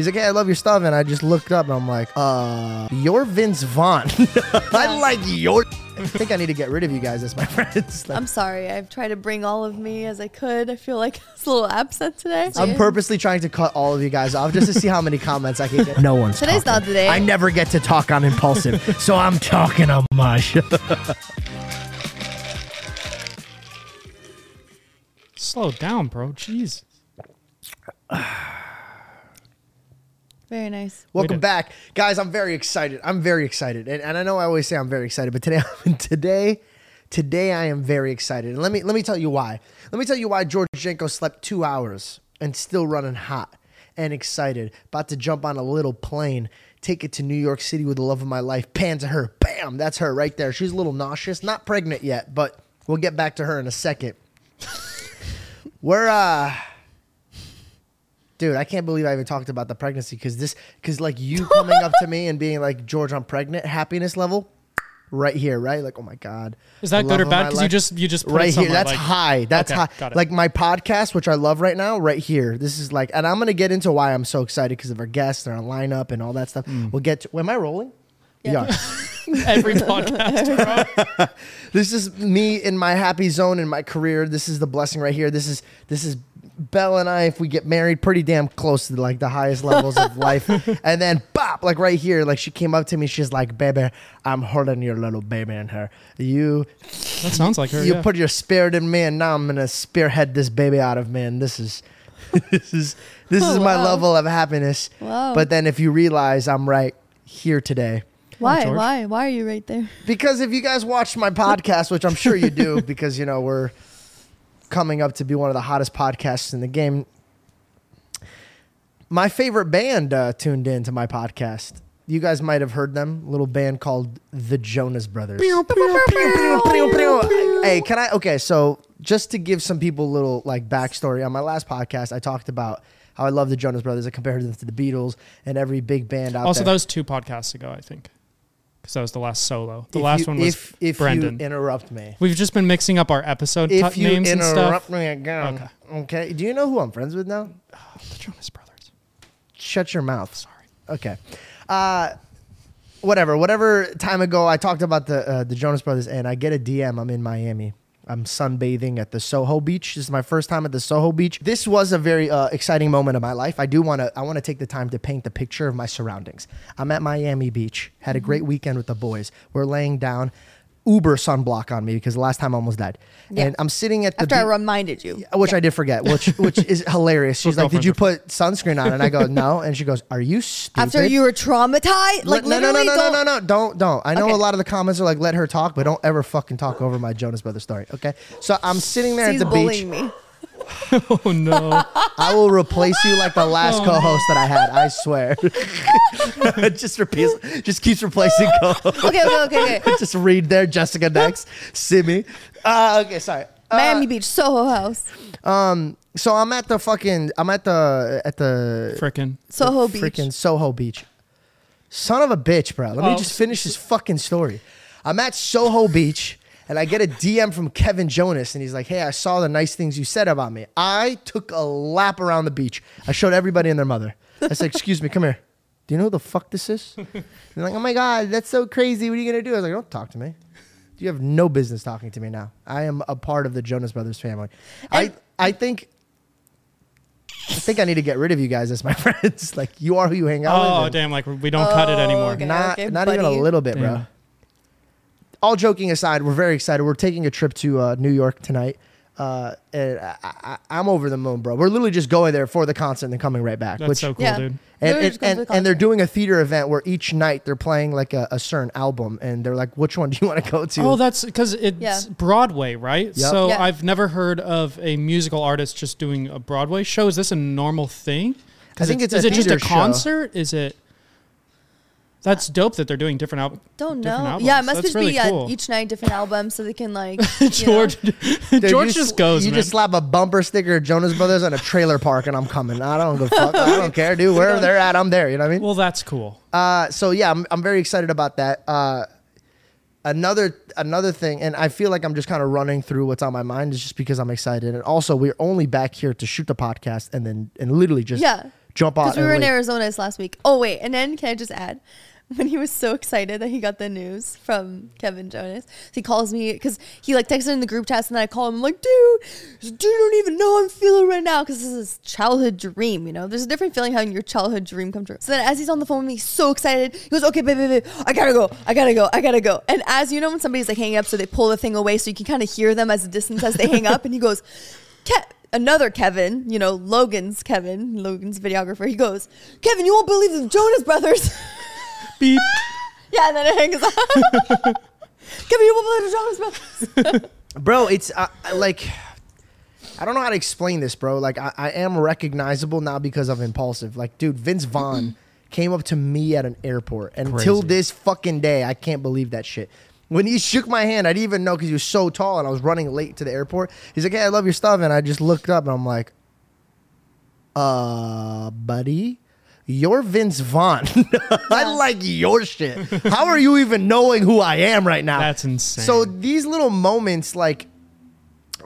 He's like, hey, I love your stuff. And I just looked up and I'm like, uh, you're Vince Vaughn. I like your. I think I need to get rid of you guys as my friends. Like, I'm sorry. I've tried to bring all of me as I could. I feel like it's a little absent today. I'm purposely trying to cut all of you guys off just to see how many comments I can get. No one's Today's talking. not the day. I never get to talk on impulsive, so I'm talking a mush. Slow down, bro. Jeez. Very nice. Welcome did. back, guys. I'm very excited. I'm very excited, and, and I know I always say I'm very excited, but today, today, today I am very excited. And let me let me tell you why. Let me tell you why George Janko slept two hours and still running hot and excited, about to jump on a little plane, take it to New York City with the love of my life. Pan to her, bam, that's her right there. She's a little nauseous, not pregnant yet, but we'll get back to her in a second. We're uh dude i can't believe i even talked about the pregnancy because this because like you coming up to me and being like george i'm pregnant happiness level right here right like oh my god Is that good or bad? Because you just you just put it right here that's like- high that's Okay, high got it. like my podcast which i love right now right here this is like and i'm gonna get into why i'm so excited because of our guests and our lineup and all that stuff Mm. we'll get to am i rolling Yeah. every podcast. This is me in my happy zone in my career. This is the blessing right here. This is this is Bell and I. If we get married, pretty damn close to like the highest levels of life. And then bop, like right here, like she came up to me. She's like, "Baby, I'm holding your little baby in her. You That sounds like her. you yeah. put your spirit in me, and now I'm gonna spearhead this baby out of me. And this is this is this is Oh, my wow. level of happiness. Wow. But then if you realize I'm right here today. Why? George. Why? Why are you right there? Because if you guys watch my podcast, which I'm sure you do, because you know we're coming up to be one of the hottest podcasts in the game. My favorite band uh, tuned in to my podcast. You guys might have heard them. A little band called the Jonas Brothers. hey, can I? Okay, so just to give some people a little like backstory on my last podcast, I talked about how I love the Jonas Brothers. I compared them to the Beatles and every big band out Also, there. that was two podcasts ago, I think, because that was the last solo. The If last you- one was if, if Brendan. you interrupt me. We've just been mixing up our episode if t- you names and interrupt stuff. me again, okay. Do you know who I'm friends with now? The Jonas Brothers. Shut your mouth. Sorry. Okay. Uh, whatever. Whatever time ago I talked about the uh, the Jonas Brothers, and I get a DM. I'm in Miami. I'm sunbathing at the Soho Beach. This is my first time at the Soho Beach. This was a very uh, exciting moment of my life. I do want to. I want to take the time to paint the picture of my surroundings. I'm at Miami Beach. Had a great weekend with the boys. We're laying down. Uber sunblock on me because the last time I almost died. Yeah. And I'm sitting at the After I reminded you. which I did forget, which which is hilarious. She's like, "Did you put sunscreen on?" And I go, "No." And she goes, "Are you stupid?" After you were traumatized, like no, no, no, no, no, don't- no, no, don't, don't. I know Okay. a lot of the comments are like, "Let her talk," but don't ever fucking talk over my Jonas Brothers story. Okay, so I'm sitting there He's at the beach. me. Oh no! I will replace you like the last Oh. co-host that I had. I swear. just repeats, just keeps replacing co-host. Okay, okay, okay, okay. just read there, Jessica next, Simi. Uh, okay, sorry. Uh, Miami Beach, Soho House, Um, so I'm at the fucking, I'm at the at the Frickin'. Soho Beach. freaking Soho Beach. Son of a bitch, bro. Let me Oh, just finish this fucking story. I'm at Soho Beach and I get a DM from Kevin Jonas and he's like, Hey, I saw the nice things you said about me. I took a lap around the beach. I showed everybody and their mother. I said, Excuse me, come here. Do you know who the fuck this is? They're like, Oh my God, that's so crazy. What are you gonna do? I was like, Don't talk to me. You have no business talking to me now. I am a part of the Jonas Brothers family. I I think I think I need to get rid of you guys as my friends. Like you are who you hang out with. Oh damn! Like we don't cut it Oh, anymore. okay. not not even a little bit, bro. Damn. All joking aside, we're very excited. We're taking a trip to uh, New York tonight. Uh, and I, I, I'm over the moon, bro. We're literally just going there for the concert and then coming right back. That's which, so cool, Yeah. dude. and, and, and, the and they're doing a theater event where each night they're playing like a, a certain album, and they're like, "Which one do you want to go to?" Oh, that's because it's Yeah. Broadway, right? Yep. So Yeah. I've never heard of a musical artist just doing a Broadway show. Is this a normal thing? I think it's a is it just a theater show. concert? Is it? That's dope that they're doing different albums. Don't different know. albums. Yeah, it must That's just really be yeah, cool. each night different albums, so they can like you know. George, Dude, George you just sl- goes. You man. just slap a bumper sticker of Jonas Brothers on a trailer park, and I'm coming. I don't give a fuck. I don't care, dude. Wherever they're at, I'm there. You know what I mean? well, that's cool. Uh, so yeah, I'm, I'm very excited about that. Uh, another another thing, and I feel like I'm just kind of running through what's on my mind, is just because I'm excited, and also we're only back here to shoot the podcast, and then and literally just Yeah. jump out. Because we were in. Arizona this last week. Oh wait, and then can I just add, when he was so excited that he got the news from Kevin Jonas, he calls me because he like texted in the group chat, and then I call him. I'm like, dude, dude, don't even know I'm feeling right now because this is his childhood dream. You know, there's a different feeling having your childhood dream come true. So then, as he's on the phone with me, so excited. He goes, okay, babe, babe, babe, I gotta go, I gotta go, I gotta go. And as you know, when somebody's like hanging up, so they pull the thing away, so you can kind of hear them as a distance as they hang up, and he goes, Ke- another Kevin, you know, Logan's Kevin, Logan's videographer, he goes, Kevin, you won't believe the Jonas Brothers. Beep. yeah, and then it hangs up. Kevin, you won't believe the Jonas Brothers. bro it's uh, like i don't know how to explain this bro like I, I am recognizable now because of impulsive like dude vince vaughn came up to me at an airport and until Crazy. this fucking day i can't believe that shit when he shook my hand i didn't even know because he was so tall and i was running late to the airport he's like hey i love your stuff and i just looked up and i'm like uh buddy you're Vince Vaughn. I like your shit. How are you even knowing who I am right now? That's insane. So these little moments, like,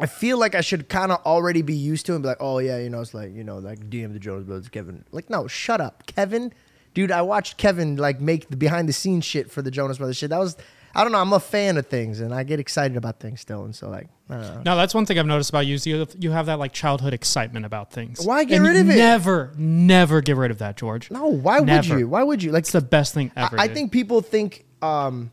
I feel like I should kind of already be used to and be like, oh yeah, you know, it's like you know, like DM the Jonas Brothers, Kevin. Like, no, shut up, Kevin. Dude, I watched Kevin like make the behind the scenes shit for the Jonas Brothers shit. That was, I don't know, I'm a fan of things and I get excited about things still, and so like, I don't know. Now that's one thing I've noticed about you. Is you have, you have that like childhood excitement about things. Why get And rid of it? Never, never get rid of that, George. No, why Never. would you? Why would you? Like, It's the best thing I, ever. I dude. think people think um,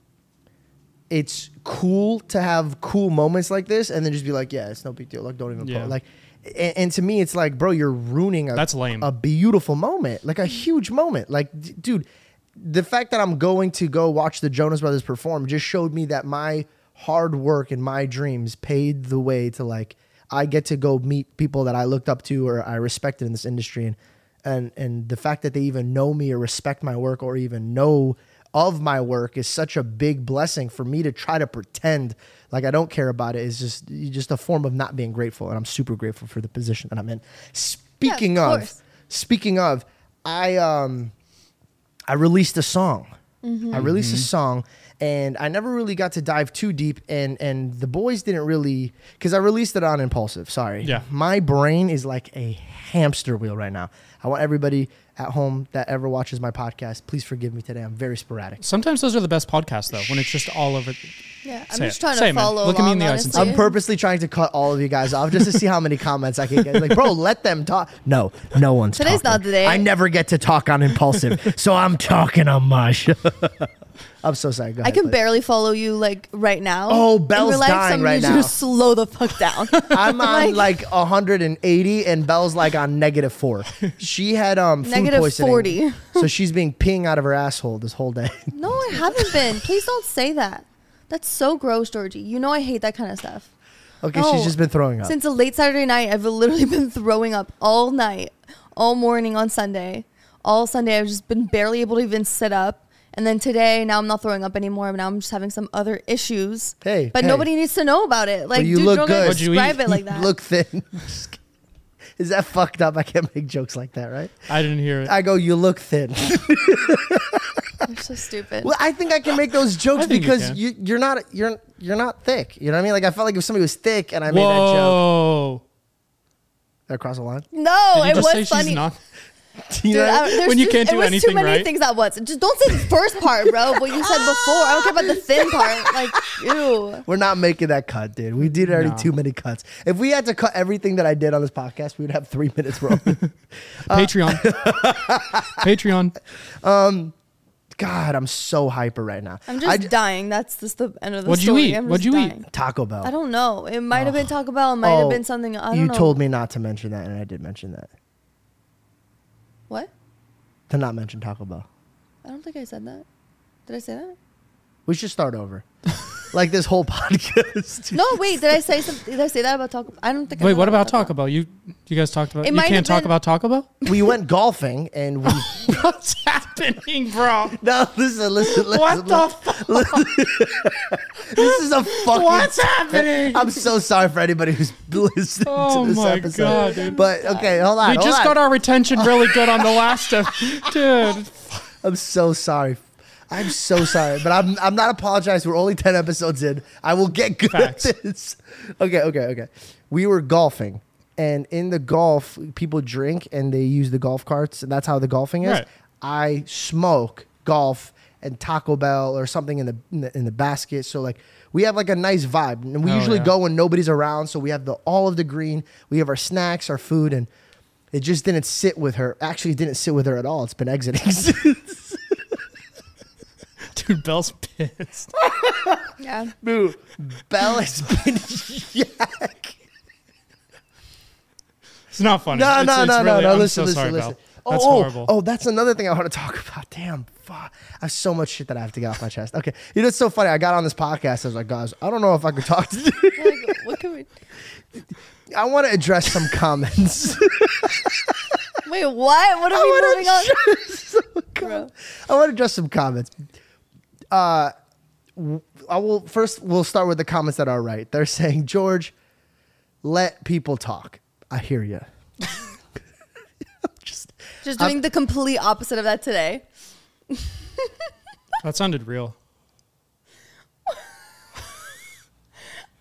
it's cool to have cool moments like this, and then just be like, "Yeah, it's no big deal." Like, don't even Yeah. po-. like. And, and to me, it's like, bro, you're ruining a That's lame. a beautiful moment, like a huge moment. Like, d- dude, the fact that I'm going to go watch the Jonas Brothers perform just showed me that my hard work and my dreams paid the way to like I get to go meet people that I looked up to or I respected in this industry. And and and the fact that they even know me or respect my work or even know of my work is such a big blessing for me to try to pretend like I don't care about it. Is just just a form of not being grateful. And I'm super grateful for the position that I'm in. Speaking of of, speaking of I um I released a song. I mm-hmm. released a mm-hmm. song and I never really got to dive too deep and and the boys didn't really cuz I released it on impulsive, sorry. Yeah. My brain is like a hamster wheel right now. I want everybody at home that ever watches my podcast, please forgive me today. I'm very sporadic. sometimes those are the best podcasts though. When it's just all over. Yeah, I'm Say just it. trying Say to it, man. follow Look at me in along, the eyes and honestly. I'm purposely trying to cut all of you guys off just to see how many comments I can get. Like, bro, let them talk. No, no one's Today's talking. not the day. I never get to talk on impulsive, so I'm talking on mush. I'm so sorry. Go I ahead, can please. barely follow you like right now. Oh, Bell's real life, dying right you now. Just slow the fuck down. I'm on like 180 and Bell's like on negative four. She had um food Negative poisoning, 40. so she's being peeing out of her asshole this whole day. no, I haven't been. Please don't say that. That's so gross, Georgie. You know I hate that kind of stuff. Okay, No. she's just been throwing up. Since a late Saturday night, I've literally been throwing up all night, all morning on Sunday. All Sunday, I've just been barely able to even sit up. And then today, now I'm not throwing up anymore. Now I'm just having some other issues. Hey, but hey. nobody needs to know about it. Like, you dude, look don't good. gotta you describe it like that. look thin. Is that fucked up? I can't make jokes like that, right? I didn't hear it. I go, you look thin. You're so stupid. Well, I think I can make those jokes I you because you, you're not you're you're not thick. You know what I mean? Like I felt like if somebody was thick and I made that joke, Whoa! did I cross the line? No, Did you it just say was she's funny. Not? You Dude, know? I, When you just- can't it do was anything too many right. things at once. Just don't say the first part, bro. What you said before. I don't care about the thin part. Like, ew. We're not making that cut, dude. We did already No. too many cuts. If we had to cut everything that I did on this podcast, we would have three minutes rolling. Patreon. Patreon. Um, God, I'm so hyper right now. I'm just j- dying. That's just the end of the What'd you eat? I'm What'd just you eat? Taco Bell. I don't know. It might have been Taco Bell. It might Oh, have been something. I don't you know. told me not to mention that, and I did mention that. To not mention Taco Bell. I don't think I said that. Did I say that? We should start over. like this whole podcast. No, wait. Did I say something? Did I say that about Taco? I don't think. Wait, said what about Taco Bell? You you guys talked about. It you might can't have talk been- about Taco Bell. we went golfing, and we. What's happening, bro? no, listen, listen, listen. What the fuck? This is a fucking. What's happening? I'm so sorry for anybody who's listening Oh to this my episode. God, dude. But okay, hold on. We hold just on. got our retention really good on the last of, dude. I'm so sorry. I'm so sorry, but I'm I'm not apologizing. We're only ten episodes in. I will get good Facts. at this. Okay, okay, okay. We were golfing, and in the golf, people drink and they use the golf carts, and that's how the golfing is. Right. I smoke golf and Taco Bell or something in the, in the in the basket. So like we have like a nice vibe, and we Hell usually yeah. go when nobody's around. So we have the all of the green. We have our snacks, our food, and it just didn't sit with her. Actually, it didn't sit with her at all. It's been exiting. Dude, Bell's pissed. Yeah. Boo. Bell has been yak. It's not funny. No, It's- no, it's no, no, really- no. I'm Listen, so listen, sorry, listen. Bell. Oh, That's oh, horrible. oh, that's another thing I want to talk about. Damn, fuck. I have so much shit that I have to get off my chest. Okay, you know it's so funny. I got on this podcast. I was like, guys, I don't know if I could talk to. Like, what can we? I want to address some comments. Wait, what? What are we I moving want on? address some com- I want to address some comments. Uh, w- I will first. We'll start with the comments that are right. They're saying, George, let people talk. I hear you. Just Just doing the complete opposite of that today. That sounded real. Why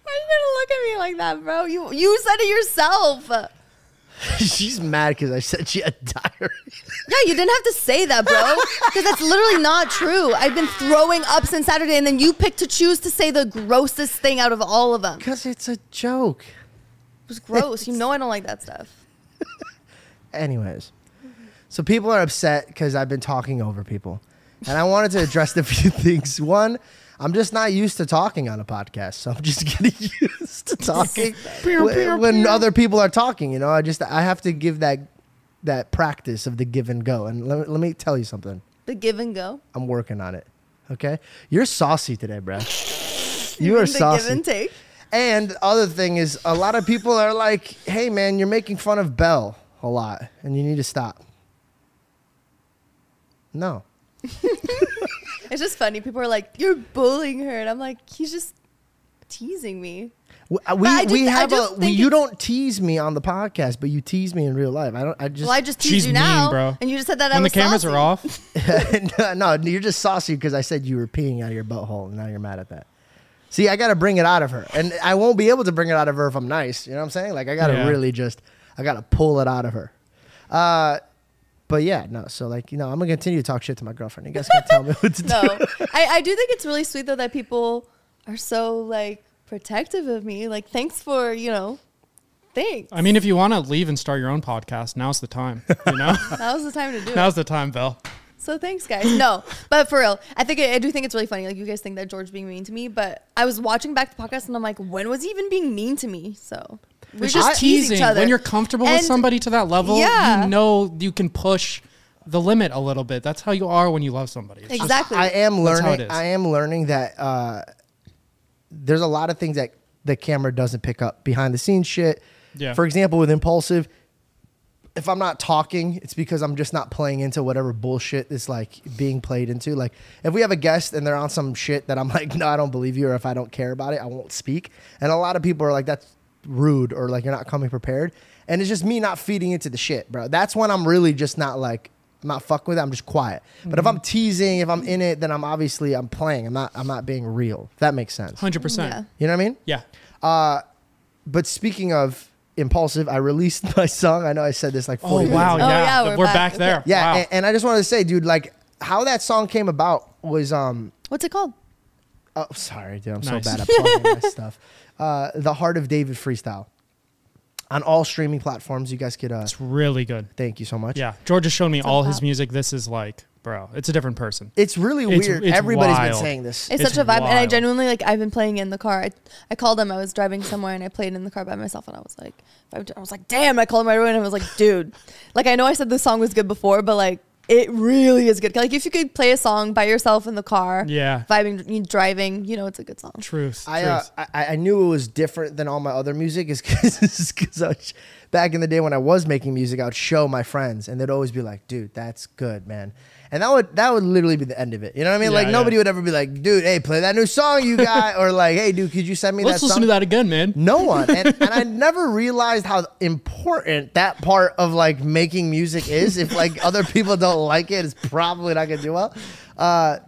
are you gonna look at me like that, bro? You you said it yourself. she's mad because I said she had diarrhea. Yeah, you didn't have to say that, bro. Because that's literally not true. I've been throwing up since Saturday, and then you picked to choose to say the grossest thing out of all of them. Because it's a joke. It was gross. You know I don't like that stuff. Anyways, so people are upset because I've been talking over people. And I wanted to address a few things. One, I'm just not used to talking on a podcast. So I'm just getting used to talking Pew, when, pew, when pew. other people are talking. You know, I just, I have to give that, that practice of the give and go. And let, me- let me tell you something. The give and go. I'm working on it. Okay. You're saucy today, bro. You are the saucy. give and take. And other thing is, a lot of people are like, "Hey, man, you're making fun of Bell a lot, and you need to stop." No, It's just funny. People are like, "You're bullying her," and I'm like, "He's just teasing me." we uh, we, just- we have a. We, you don't tease me on the podcast, but you tease me in real life. I don't. I just. well, I just teased She's you mean, now, bro. and you just said that I When the cameras saucy. are off, no, no, you're just saucy because I said you were peeing out of your butthole, and now you're mad at that. See, I got to bring it out of her, and I won't be able to bring it out of her if I'm nice. You know what I'm saying? Like I got to Yeah. really just, I got to pull it out of her. Uh, but yeah, no. So like, you know, I'm gonna continue to talk shit to my girlfriend. You guys can tell me what to do. No, I, I do think it's really sweet though that people are so like protective of me. Like, thanks for you know, thanks. I mean, if you want to leave and start your own podcast, now's the time. You know, now's the time to do it. now's the time, Bell. So thanks, guys. No, but for real, I think I do think it's really funny. Like you guys think that George being mean to me, but I was watching back the podcast and I'm like, when was he even being mean to me? So we It's just just tease teasing. each other. When you're comfortable with somebody to that level, Yeah. you know you can push the limit a little bit. That's how you are when you love somebody. It's just- Exactly. I am learning. I am learning that uh, there's a lot of things that the camera doesn't pick up behind the scenes shit. Yeah. For example, with impulsive, if I'm not talking, it's because I'm just not playing into whatever bullshit is like being played into. Like if we have a guest and they're on some shit that I'm like, no, I don't believe you, or if I don't care about it, I won't speak. And a lot of people are like, that's rude, or like you're not coming prepared. And it's just me not feeding into the shit, bro. That's when I'm really just not like I'm not fucking with it. I'm just quiet. But if I'm teasing, if I'm in it, then I'm obviously I'm playing. I'm not I'm not being real. If that makes sense. 100%. Yeah. You know what I mean? Yeah. Uh, but speaking of impulsive, I released my song. I know I said this like 40 Oh, minutes wow. ago. Oh, yeah. yeah, we're, we're back, back. there. Yeah, Wow. and, and I just wanted to say, dude, like how that song came about was um What's it called? oh sorry, dude, I'm Nice. so bad at plugging my stuff. Uh The Heart of David freestyle. On all streaming platforms, you guys could uh it's really good. thank you so much. Yeah. George has shown me It's all his music. This is like, bro, it's a different person. It's really It's- weird. it's Everybody's been saying this. It's, It's such a vibe, and I genuinely like. I've been playing in the car. I, I called him. I was driving somewhere, and I played in the car by myself, and I was like, I was like, damn. I called him right away, and I was like, dude, like I know I said the song was good before, but like it really is good. Like if you could play a song by yourself in the car, Yeah. vibing, driving, you know, it's a good song. Truth. I, uh, truth. I I knew it was different than all my other music is because back in the day when I was making music, I would show my friends and they'd always be like, "Dude, that's good, man." And that would that would literally be the end of it. You know what I mean? Yeah, like yeah. nobody would ever be like, "Dude, hey, play that new song you got," or like, "Hey, dude, could you send me that song? Let's that listen song?" to that again, man. No one, and, and I never realized how important that part of like making music is. If like other people don't like it, it's probably not gonna do well. Uh,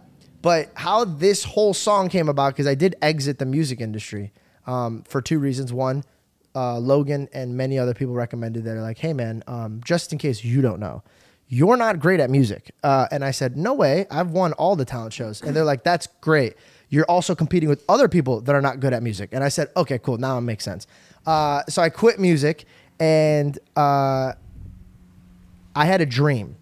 but how this whole song came about because I did exit the music industry um, for two reasons. One, uh, Logan and many other people recommended. that are like, hey man, um, just in case you don't know, you're not great at music. Uh, and I said, no way. I've won all the talent shows. And they're like, that's great. You're also competing with other people that are not good at music. And I said, okay, cool. Now it makes sense. Uh, so I quit music and uh, I had a dream.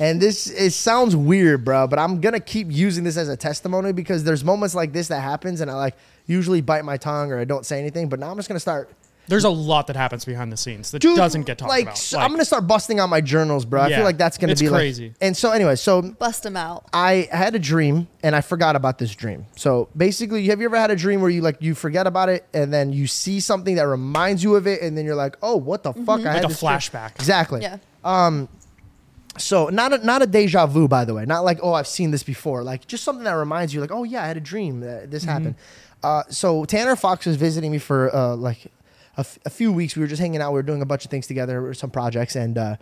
And this it sounds weird, bro, but I'm gonna keep using this as a testimony because there's moments like this that happens, and I like usually bite my tongue or I don't say anything. But now I'm just gonna start. There's a lot that happens behind the scenes that Dude, doesn't get talked like, about. so I'm gonna start busting out my journals, bro. I Yeah, feel like that's gonna it's be like- crazy. and so anyway, so Bust them out. I had a dream and I forgot about this dream. So basically, have you ever had a dream where you like you forget about it and then you see something that reminds you of it and then you're like, oh, what the fuck? I Like had a this dream. flashback. Exactly. Yeah. So not a, not a deja vu, by the way. Not like oh I've seen this before. Like just something that reminds you, like oh yeah I had a dream that this happened. Uh, so Tanner Fox was visiting me for uh, like a, f- a few weeks. We were just hanging out. We were doing a bunch of things together, some projects, and uh,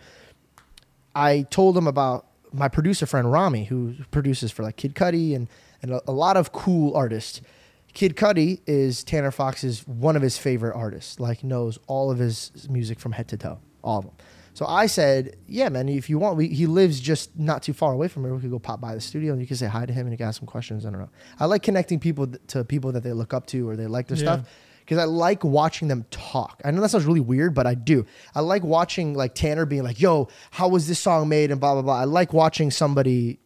I told him about my producer friend Rami, who produces for like Kid Cudi and and a, a lot of cool artists. Kid Cudi is Tanner Fox's one of his favorite artists. Like knows all of his music from head to toe, all of them. So I said, "Yeah, man, if you want, we, he lives just not too far away from here. We could go pop by the studio and you can say hi to him and you can ask some questions. I don't know. I like connecting people th- to people that they look up to or they like their Yeah. stuff because I like watching them talk. I know that sounds really weird, but I do. I like watching like Tanner being like, "Yo, how was this song made?" and blah blah blah. I like watching somebody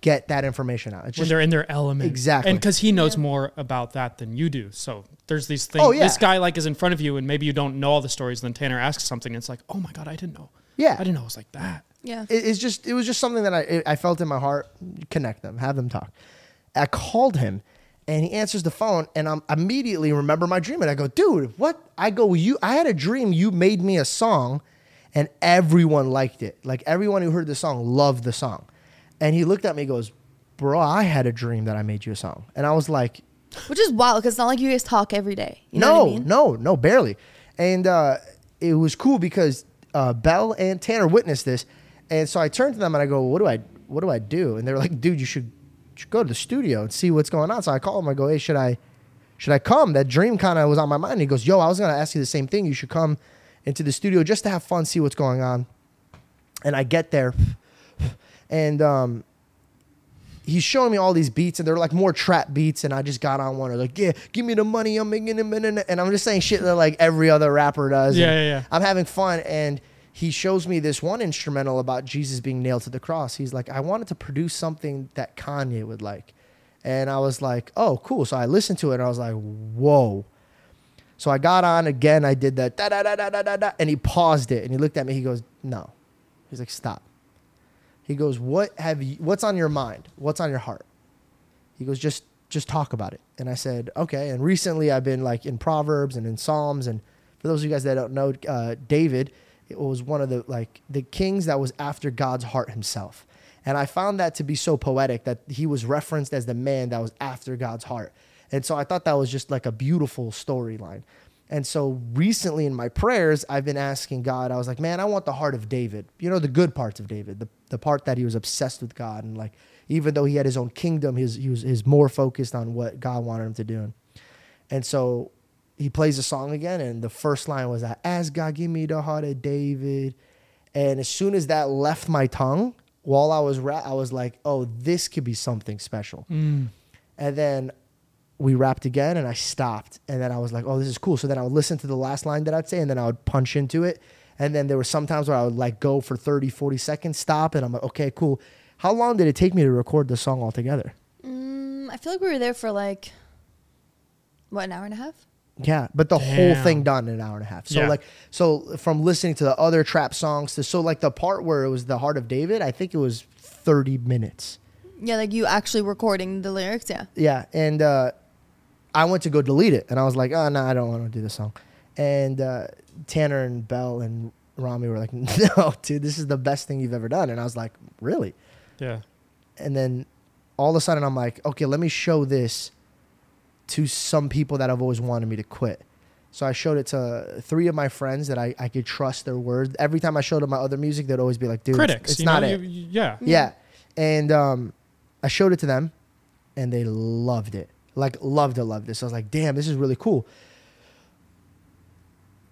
get that information out. It's when just they're in their element. Exactly. And because he knows more about that than you do. So there's these things. Oh, yeah. This guy like is in front of you and maybe you don't know all the stories. Then Tanner asks something and it's like, oh my God, I didn't know. Yeah. I didn't know it was like that. Yeah. it- it's just it was just something that I I felt in my heart. Connect them, have them talk. I called him, and he answers the phone, and I'm immediately remember my dream, and I go, dude, what? I go, you. I had a dream. You made me a song, and everyone liked it. Like everyone who heard the song loved the song, and he looked at me, and goes, bro, I had a dream that I made you a song, and I was like, Which is wild because it's not like you guys talk every day. You know no, what I mean? no, no, barely. And uh, it was cool because uh, Bell and Tanner witnessed this, and so I turned to them and I go, "What do I, what do I do?" And they're like, "Dude, you should go to the studio and see what's going on." So I call him. I go, "Hey, should I, should I come?" That dream kind of was on my mind. And he goes, "Yo, I was gonna ask you the same thing. You should come into the studio just to have fun, see what's going on." And I get there, and um, he's showing me all these beats and they're like more trap beats and I just got on one or like yeah give me the money I'm making a minute and I'm just saying shit that like every other rapper does Yeah, yeah, yeah. I'm having fun and he shows me this one instrumental about Jesus being nailed to the cross he's like I wanted to produce something that Kanye would like and I was like oh cool so I listened to it and I was like whoa so I got on again I did that da da da da da da and he paused it and he looked at me he goes no he's like stop he goes, "What have you? What's on your mind? What's on your heart?" He goes, "Just, just talk about it." And I said, "Okay." And recently, I've been like in Proverbs and in Psalms. And for those of you guys that don't know, uh, David it was one of the like the kings that was after God's heart himself. And I found that to be so poetic that he was referenced as the man that was after God's heart. And so I thought that was just like a beautiful storyline. And so recently in my prayers, I've been asking God, I was like, man, I want the heart of David. You know, the good parts of David, the, the part that he was obsessed with God. And like, even though he had his own kingdom, he was, he was, he was more focused on what God wanted him to do. And so he plays the song again. And the first line was that, as God give me the heart of David. And as soon as that left my tongue, while I was ra- I was like, oh, this could be something special. And then we rapped again and I stopped. And then I was like, oh, this is cool. So then I would listen to the last line that I'd say and then I would punch into it. And then there were some times where I would like go for 30, 40 seconds, stop, and I'm like, okay, cool. How long did it take me to record the song altogether? Mm, I feel like we were there for like, what, an hour and a half? Yeah, but the whole thing done in an hour and a half. So Yeah. like, so from listening to the other trap songs to so like the part where it was the heart of David, I think it was 30 minutes. Yeah, like you actually recording the lyrics. Yeah. Yeah, and uh, I went to go delete it, and I was like, "Oh no, I don't want to do this song." And uh, Tanner and Bell and Rami were like, "No, dude, this is the best thing you've ever done." And I was like, "Really?" Yeah. And then all of a sudden, I'm like, "Okay, let me show this to some people that have always wanted me to quit." So I showed it to three of my friends that I, I could trust their words. Every time I showed them my other music, they'd always be like, "Dude, Critics. it's, you not know, it." you- you- yeah. Yeah. And um, I showed it to them and they loved it. Like, loved it, loved it. So I was like, damn, this is really cool.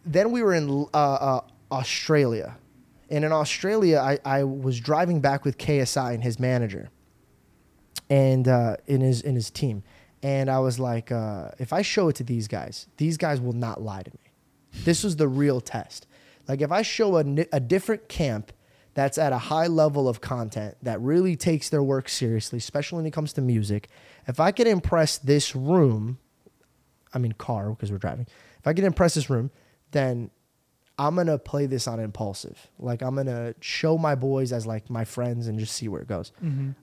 then we were in uh, uh, Australia, and in Australia, I, I was driving back with KSI and his manager, and uh, in his in his team, and I was like, uh, if I show it to these guys, these guys will not lie to me. This was the real test. Like if I show a, a different camp that's at a high level of content that really takes their work seriously, especially when it comes to music, if I could impress this room, I mean car because we're driving. If I can impress this room, then I'm gonna play this on impulsive. Like I'm gonna show my boys as like my friends and just see where it goes.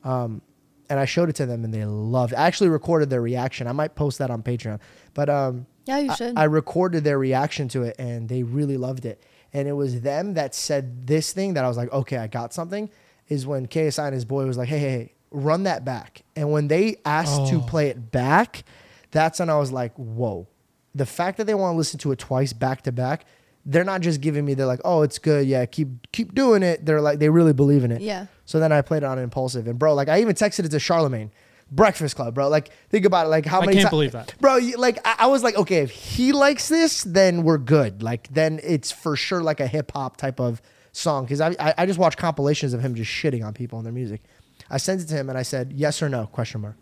Um, and I showed it to them and they loved. It. I actually recorded their reaction. I might post that on Patreon, but um, Yeah, you should. I, recorded their reaction to it and they really loved it. And it was them that said this thing that I was like, okay, I got something. Is when KSI and his boy was like, hey, hey, hey, run that back. And when they asked to Oh. play it back, that's when I was like, whoa. The fact that they want to listen to it twice back to back, they're not just giving me, they're like, oh, it's good. Yeah, keep keep doing it. They're like, they really believe in it. Yeah. So then I played it on impulsive. And bro, like I even texted it to Charlemagne. Breakfast Club, bro. Like, think about it. Like, how I many? I can't believe that. bro. You, like, I, I was like, okay, if he likes this, then we're good. Like, then it's for sure like a hip hop type of song. Because I, I I just watch compilations of him just shitting on people and their music. I sent it to him and I said yes or no question mark,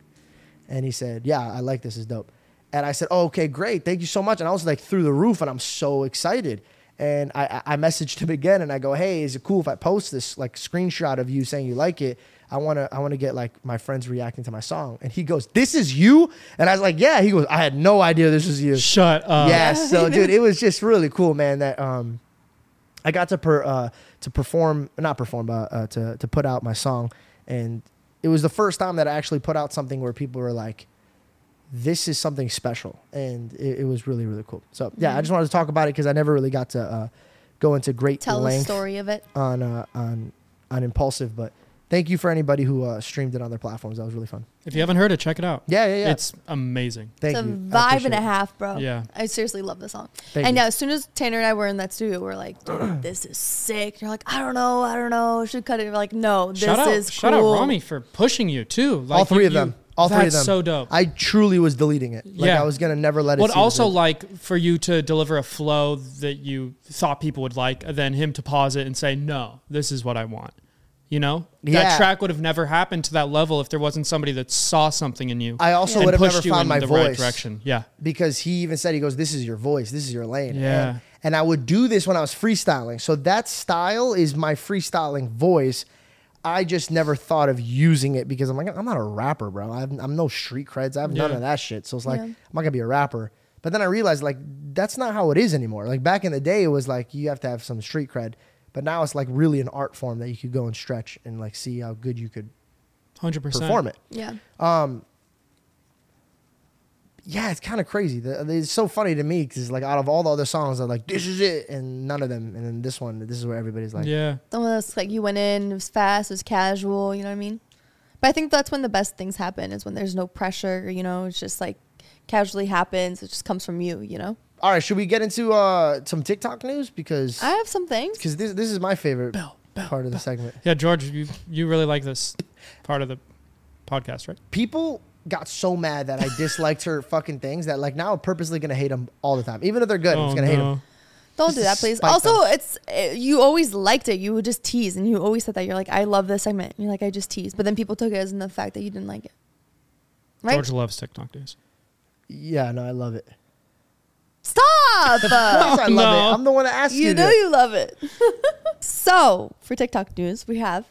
and he said yeah, I like this. Is dope. And I said, oh, okay, great, thank you so much. And I was like through the roof, and I'm so excited. And I, I messaged him again, and I go, hey, is it cool if I post this like screenshot of you saying you like it? I wanna I wanna get like my friends reacting to my song. And he goes, this is you? And I was like, yeah. He goes, I had no idea this was you. Shut up. Yeah, so dude, it was just really cool, man. That um, I got to per uh to perform, not perform, but uh, to to put out my song, and it was the first time that I actually put out something where people were like, "This is something special," and it, it was really really cool. So yeah, I just wanted to talk about it because I never really got to uh, go into great Tell the story of it. on uh, on on impulsive, but. Thank you for anybody who uh, streamed it on their platforms. That was really fun. If you haven't heard it, check it out. Yeah, yeah, yeah. It's amazing. Thank it's a you. I vibe and appreciate a it. half, bro. Yeah. I seriously love the song. Thank and you. yeah, as soon as Tanner and I were in that studio, we are like, dude, this is sick. You're like, I don't know, I don't know. Should cut it. We're like, no, this shout out, is shout cool. out Rami for pushing you too. Like All three you- of them. All three of that's them. so dope. I truly was deleting it. Like Yeah. I was gonna never let it. But see the also like for you to deliver a flow that you thought people would like, and then him to pause it and say, "No, this is what I want." You know, Yeah. that track would have never happened to that level if there wasn't somebody that saw something in you I also and would have pushed never you found in my the voice right direction. Yeah, because he even said he goes, "This is your voice. This is your lane." Yeah. And, and I would do this when I was freestyling. So that style is my freestyling voice. I just never thought of using it because I'm like, I'm not a rapper, bro. I'm, I'm no street creds. I have none of that shit. So it's like, Yeah. I'm not gonna be a rapper. But then I realized like that's not how it is anymore. Like back in the day, it was like you have to have some street cred. But now it's like really an art form that you could go and stretch and like see how good you could hundred percent. perform it. Yeah. Um, yeah, it's kind of crazy. The, it's so funny to me because like out of all the other songs, I'm like, this is it, and none of them, and then this one, this is where everybody's like, Yeah, The one that's like you went in, it was fast, it was casual, you know what I mean? But I think that's when the best things happen is when there's no pressure, you know, it's just like casually happens. It just comes from you, you know? all right, should we get into uh some TikTok news because I have some things. because this this is my favorite Bell, bell, part of the segment. yeah. George, you you really like this part of the podcast, right? People got so mad that I disliked her fucking things that like now I'm purposely gonna hate them all the time, even if they're good. I'm Oh, just gonna hate them. Don't Just do that, please. Also, them. it's uh, you always liked it. You would just tease, and you always said that. You're like, I love this segment. And you're like, I just tease. But then people took it as in the fact that you didn't like it. Right? George loves TikTok days. Yeah, no, I love it. Stop! Of course I love no. it. I'm the one that asked you. you know to. you love it. so for TikTok news, we have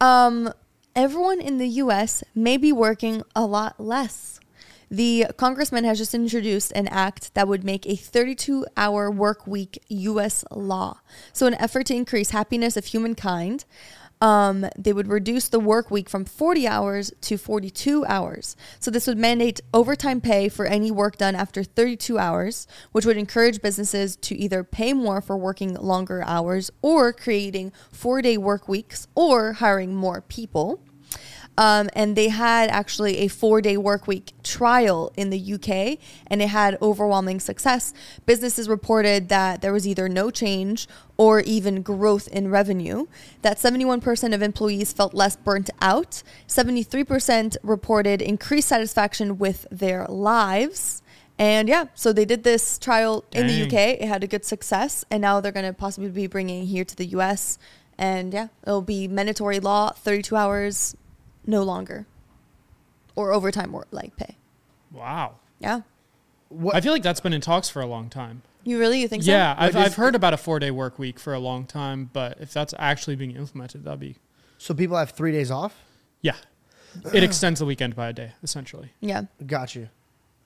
um, everyone in the U.S. may be working a lot less. The congressman has just introduced an act that would make a 32 hour work week U.S. law. So, an effort to increase happiness of humankind, um, they would reduce the work week from 40 hours to 42 hours. So, this would mandate overtime pay for any work done after 32 hours, which would encourage businesses to either pay more for working longer hours or creating four day work weeks or hiring more people. Um, and they had actually a four day work week trial in the UK and it had overwhelming success. Businesses reported that there was either no change or even growth in revenue, that 71% of employees felt less burnt out, 73% reported increased satisfaction with their lives. And yeah, so they did this trial in the UK. It had a good success, and now they're going to possibly be bringing it here to the US. And yeah, it'll be mandatory law, 32 hours, no longer, or overtime or like pay. Wow. Yeah, What, I feel like that's been in talks for a long time. you really you think so? Yeah, I've, I've heard about a four day work week for a long time, but if that's actually being implemented, that'd be, so people have three days off? yeah. It extends the weekend by a day, essentially. yeah. Got you.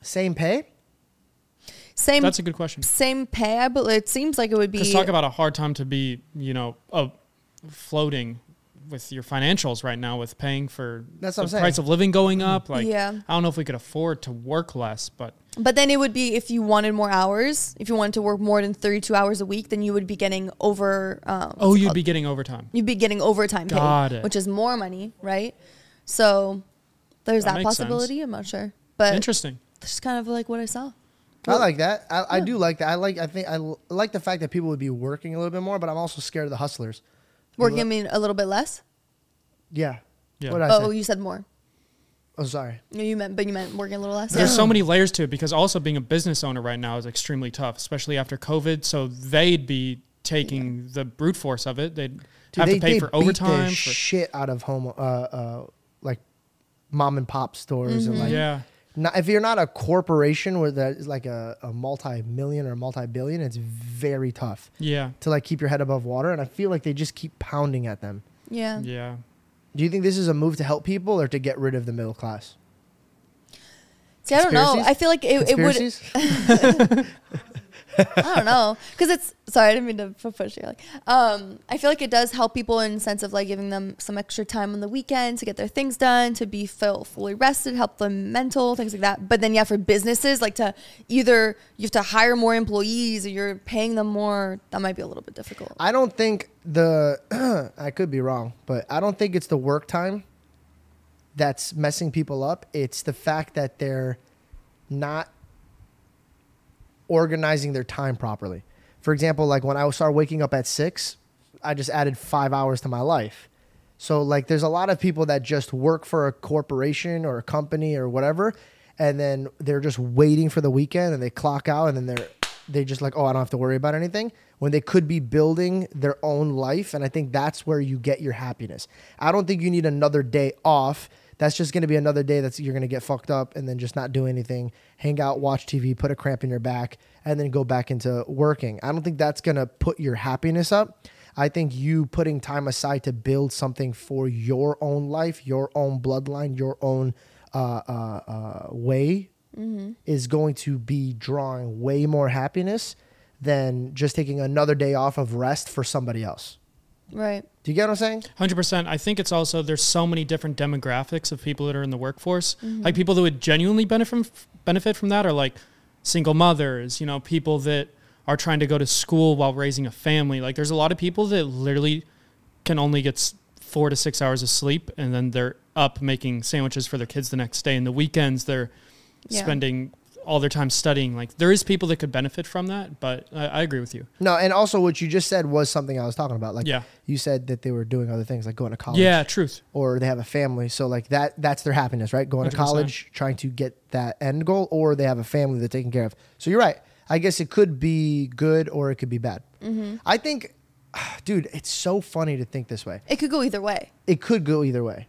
Same pay? Same That's a good question. same pay. But it seems like it would be. Because talk about a hard time to be, you know, a floating with your financials right now with paying for That's the what I'm saying. price of living going up. Like, Yeah. I don't know if we could afford to work less, but But then it would be if you wanted more hours, if you wanted to work more than 32 hours a week, then you would be getting over. Um, oh, you'd be getting overtime. you'd be getting overtime pay, Got it. which is more money, right? So there's That that, makes sense. possibility. I'm not sure, but Interesting. that's just kind of like what I saw. I like that. I, I do like that. I like. I think I l- like the fact that people would be working a little bit more, but I'm also scared of the hustlers. Working, I mean, a little bit less. Yeah. Yeah. What I Oh, say? you said more. Oh, sorry. You meant, but you meant working a little less. There's so many layers to it because also being a business owner right now is extremely tough, especially after COVID. So they'd be taking the brute force of it. They'd Dude, have they, to pay they for beat the overtime. For, shit out of home, uh, uh, like mom and pop stores and like. yeah. Not, if you're not a corporation where that is like a, a multi-million or multi-billion, it's very tough Yeah. to like keep your head above water. And I feel like they just keep pounding at them. yeah. Yeah. Do you think this is a move to help people or to get rid of the middle class? See, I don't know. I feel like it, it would. I don't know, because it's sorry, I didn't mean to push you. Like, um, I feel like it does help people in the sense of like giving them some extra time on the weekend to get their things done, to be feel fully rested, help them mental things like that. But then yeah, for businesses, like to either you have to hire more employees or you're paying them more, that might be a little bit difficult. I don't think the I could be wrong, but I don't think it's the work time that's messing people up. It's the fact that they're not organizing their time properly. For example, like when I started waking up at six, I just added five hours to my life. So like there's a lot of people that just work for a corporation or a company or whatever, and then they're just waiting for the weekend and they clock out and then they're they just like, oh, I don't have to worry about anything when they could be building their own life. And I think that's where you get your happiness. I don't think you need another day off. That's just going to be another day that's you're going to get fucked up and then just not do anything, hang out, watch TV, put a cramp in your back, and then go back into working. I don't think that's going to put your happiness up. I think you putting time aside to build something for your own life, your own bloodline, your own uh, uh, uh, way is going to be drawing way more happiness than just taking another day off of rest for somebody else. Right. Do you get what I'm saying? Hundred percent. I think it's also there's so many different demographics of people that are in the workforce. Mm-hmm. Like people that would genuinely benefit from benefit from that are like single mothers. You know, people that are trying to go to school while raising a family. Like there's a lot of people that literally can only get four to six hours of sleep, and then they're up making sandwiches for their kids the next day. And the weekends they're Yeah. spending all their time studying. Like there is people that could benefit from that, but I, I agree with you. No, and also what you just said was something I was talking about. Like Yeah. you said that they were doing other things like going to college. Yeah, truth. or they have a family. So like that that's their happiness, right? Going to 100%. college, trying to get that end goal, or they have a family they're taking care of. So you're right. I guess it could be good or it could be bad. I think, dude, it's so funny to think this way. It could go either way. It could go either way.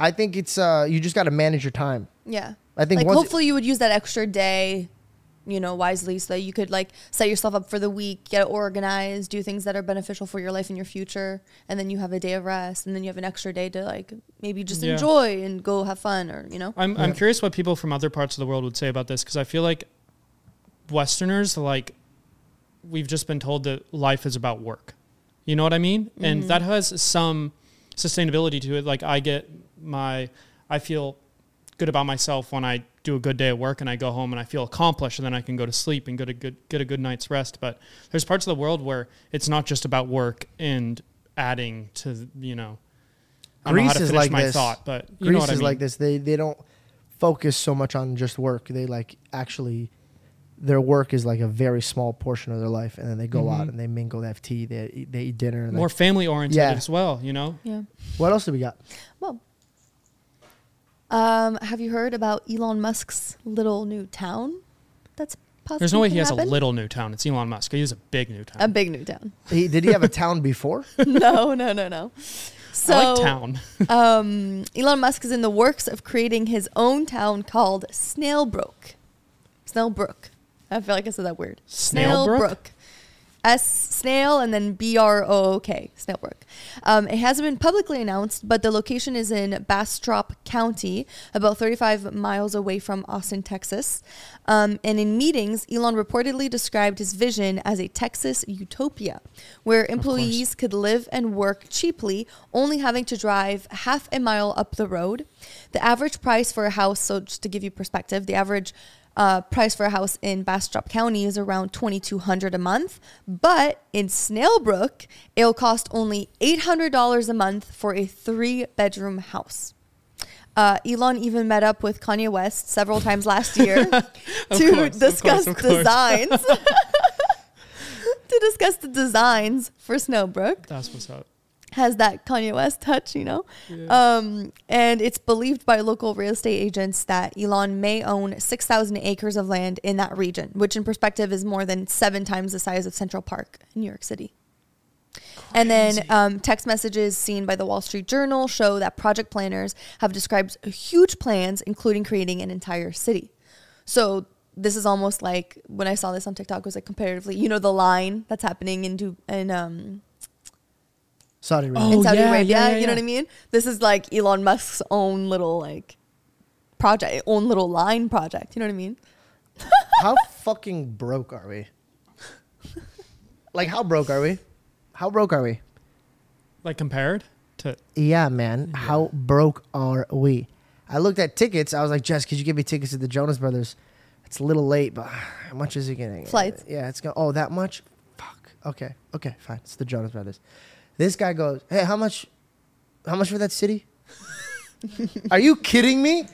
I think it's uh you just got to manage your time. Yeah. I think like once- hopefully you would use that extra day, you know, wisely so that you could like set yourself up for the week, get organized, do things that are beneficial for your life and your future, and then you have a day of rest, and then you have an extra day to like maybe just Yeah. enjoy and go have fun, or you know. I'm I'm curious what people from other parts of the world would say about this because I feel like Westerners like we've just been told that life is about work. You know what I mean? And mm-hmm. that has some sustainability to it. Like I get my I feel good about myself when I do a good day at work and I go home and I feel accomplished and then I can go to sleep and get a good get a good night's rest. But there's parts of the world where it's not just about work and adding to you know I don't know how Greece to is like my this. thought, but you Greece know what I is mean. like this. They they don't focus so much on just work. They like actually their work is like a very small portion of their life, and then they go out Mhm. and they mingle, they have tea, they eat, they eat dinner. And more like, family oriented Yeah. as well, you know? Yeah. what else do we got? Well. Um, have you heard about Elon Musk's little new town? that's possible. There's no way he has happen. a little new town. It's Elon Musk. He has a big new town. a big new town. He, did he have a town before? no, no, no, no. So I like town. um, Elon Musk is in the works of creating his own town called Snailbrook. Snailbrook. I feel like I said that word. Snailbrook? S snail and then B R O O K. Snailbrook. Um, it hasn't been publicly announced, but the location is in Bastrop County, about 35 miles away from Austin, Texas. Um, and in meetings, Elon reportedly described his vision as a Texas utopia, where employees could live and work cheaply, only having to drive half a mile up the road. The average price for a house, so just to give you perspective, the average uh, price for a house in Bastrop County is around twenty two hundred a month, but in Snailbrook, it'll cost only eight hundred dollars a month for a three bedroom house. Uh, Elon even met up with Kanye West several times last year to course, of discuss course, of course. designs. to discuss the designs for Snowbrook That's what's up. Has that Kanye West touch, you know. Um, and it's believed by local real estate agents that Elon may own 6,000 acres of land in that region, which in perspective is more than seven times the size of Central Park in New York City. And then um, text messages seen by the Wall Street Journal show that project planners have described huge plans, including creating an entire city. So this is almost like when I saw this on TikTok, it was like comparatively, you know, the line that's happening in Du- in um, Saudi Arabia. Oh, in Saudi yeah, Arabia. yeah, yeah, You know what I mean? This is like Elon Musk's own little like project, own little line project. You know what I mean? how fucking broke are we? Like, how broke are we? How broke are we? Like compared to Yeah, man. How broke are we? I looked at tickets. I was like, Jess, could you give me tickets to the Jonas Brothers? It's a little late, but how much is it getting? Flights. Yeah, it's going. Oh, that much? Fuck. Okay. Okay. Fine. It's the Jonas Brothers. This guy goes, Hey, how much? How much for that city? Are you kidding me?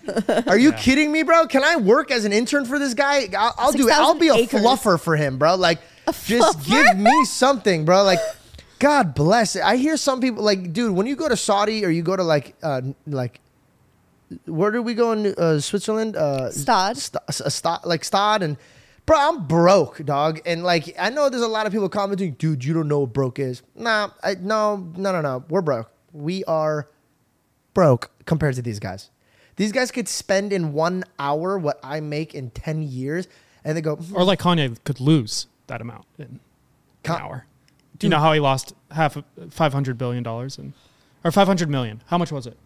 Are you Yeah. kidding me, bro? Can I work as an intern for this guy? I'll, I'll do it. I'll be a acres. fluffer for him, bro. Like, just give me something, bro. Like, God bless it. I hear some people like, dude, when you go to Saudi or you go to like, uh, like, where did we go in uh, Switzerland? Uh, Stad. St- Stad, like Stad, and bro, I'm broke, dog. And like, I know there's a lot of people commenting, dude, you don't know what broke is. Nah, I, no, no, no, no. We're broke. We are broke compared to these guys. These guys could spend in one hour what I make in ten years, and they go, "Hmm, or like Kanye could lose that amount in an Con- hour. Do you know how he lost half of five hundred billion dollars and or five hundred million? How much was it?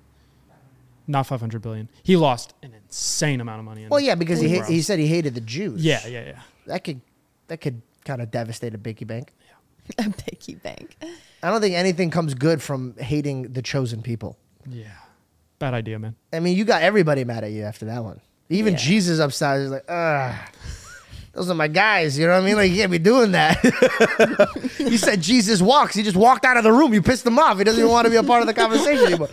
Not five hundred billion. He lost an insane amount of money. In well, yeah, because he ha- he said he hated the Jews. yeah, yeah, yeah. that could that could kind of devastate a biggie bank. Yeah. A piggy bank. I don't think anything comes good from hating the chosen people. Yeah. Bad idea, man. I mean, you got everybody mad at you after that one. Even Yeah. Jesus upstairs is like, ugh. Those are my guys, you know what I mean? Like, you can't be doing that. you said Jesus walks. He just walked out of the room. You pissed him off. He doesn't even want to be a part of the conversation anymore.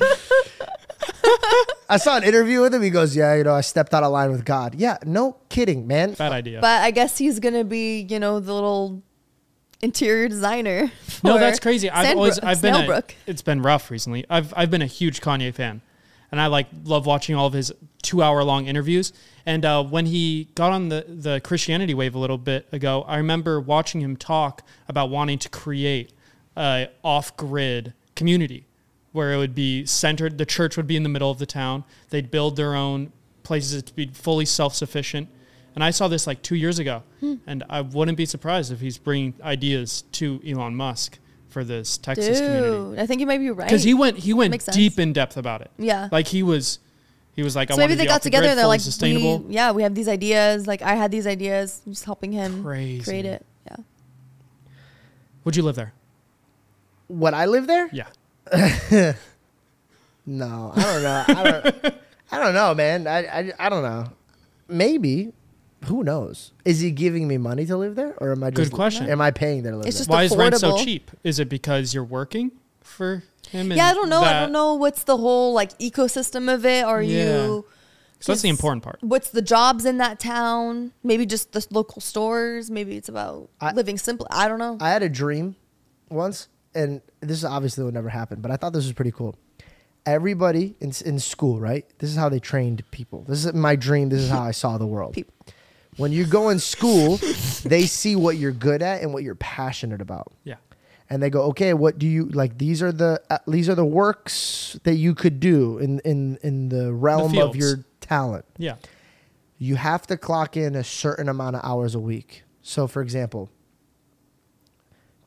I saw an interview with him. He goes, Yeah, you know, I stepped out of line with God. Yeah, no kidding, man. Bad idea. But I guess he's gonna be, you know, the little interior designer. no, that's crazy. I've Sandbrook- always I've been a, Snailbrook. it's been rough recently. I've I've been a huge Kanye fan, and I like love watching all of his two hour long interviews. And uh, when he got on the the Christianity wave a little bit ago, I remember watching him talk about wanting to create a off grid community where it would be centered. The church would be in the middle of the town. They'd build their own places to be fully self sufficient. And I saw this like two years ago, Hmm. and I wouldn't be surprised if he's bringing ideas to Elon Musk for this Texas community I think you might be right. because he went he went deep in depth about it. Yeah. like he was he was like, I so want maybe they be got off the together grid, and they're like, sustainable. We, yeah, we have these ideas. Like I had these ideas, I'm just helping him Crazy. create it. Yeah. Would you live there? Would I live there? Yeah, No, I don't know. I don't, I don't know, man. I, I, I don't know. Maybe. Who knows? Is he giving me money to live there? Or am I Good just. question. Am I paying there to live It's there? just why is rent so affordable. cheap? Is it because you're working for him? Yeah, I don't know. I that- don't know what's the whole like ecosystem of it. Are Yeah. you? So that's the 'cause important part. What's the jobs in that town? Maybe just the local stores. Maybe it's about I- living simple. I don't know. I had a dream once, and this is obviously would never happen, but I thought this was pretty cool. Everybody in, in school, right? This is how they trained people. This is my dream. This is how I saw the world. People. When you go in school, they see what you're good at and what you're passionate about. Yeah. and they go, okay, what do you like? These are the uh, these are the works that you could do in in in the realm of your talent. Yeah. You have to clock in a certain amount of hours a week. So, for example,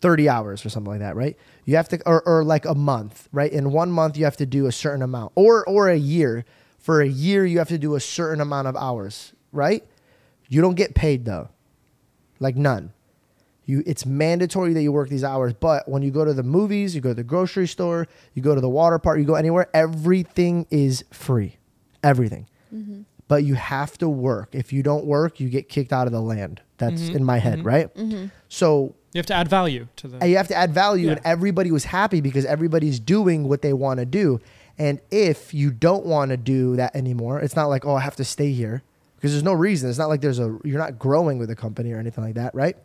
thirty hours or something like that, right? You have to, or, or like a month, right? In one month, you have to do a certain amount, or or a year. For a year, you have to do a certain amount of hours, right? You don't get paid though, like none. You, it's mandatory that you work these hours. But when you go to the movies, you go to the grocery store, you go to the water park, you go anywhere, everything is free, everything. Mm-hmm. But you have to work. If you don't work, you get kicked out of the land. That's mm-hmm. in my head, mm-hmm. right? So You have to add value to the. and you have to add value, and everybody was happy because everybody's doing what they want to do. And if you don't want to do that anymore, it's not like oh I have to stay here because there's no reason. It's not like there's a you're not growing with a company or anything like that, right?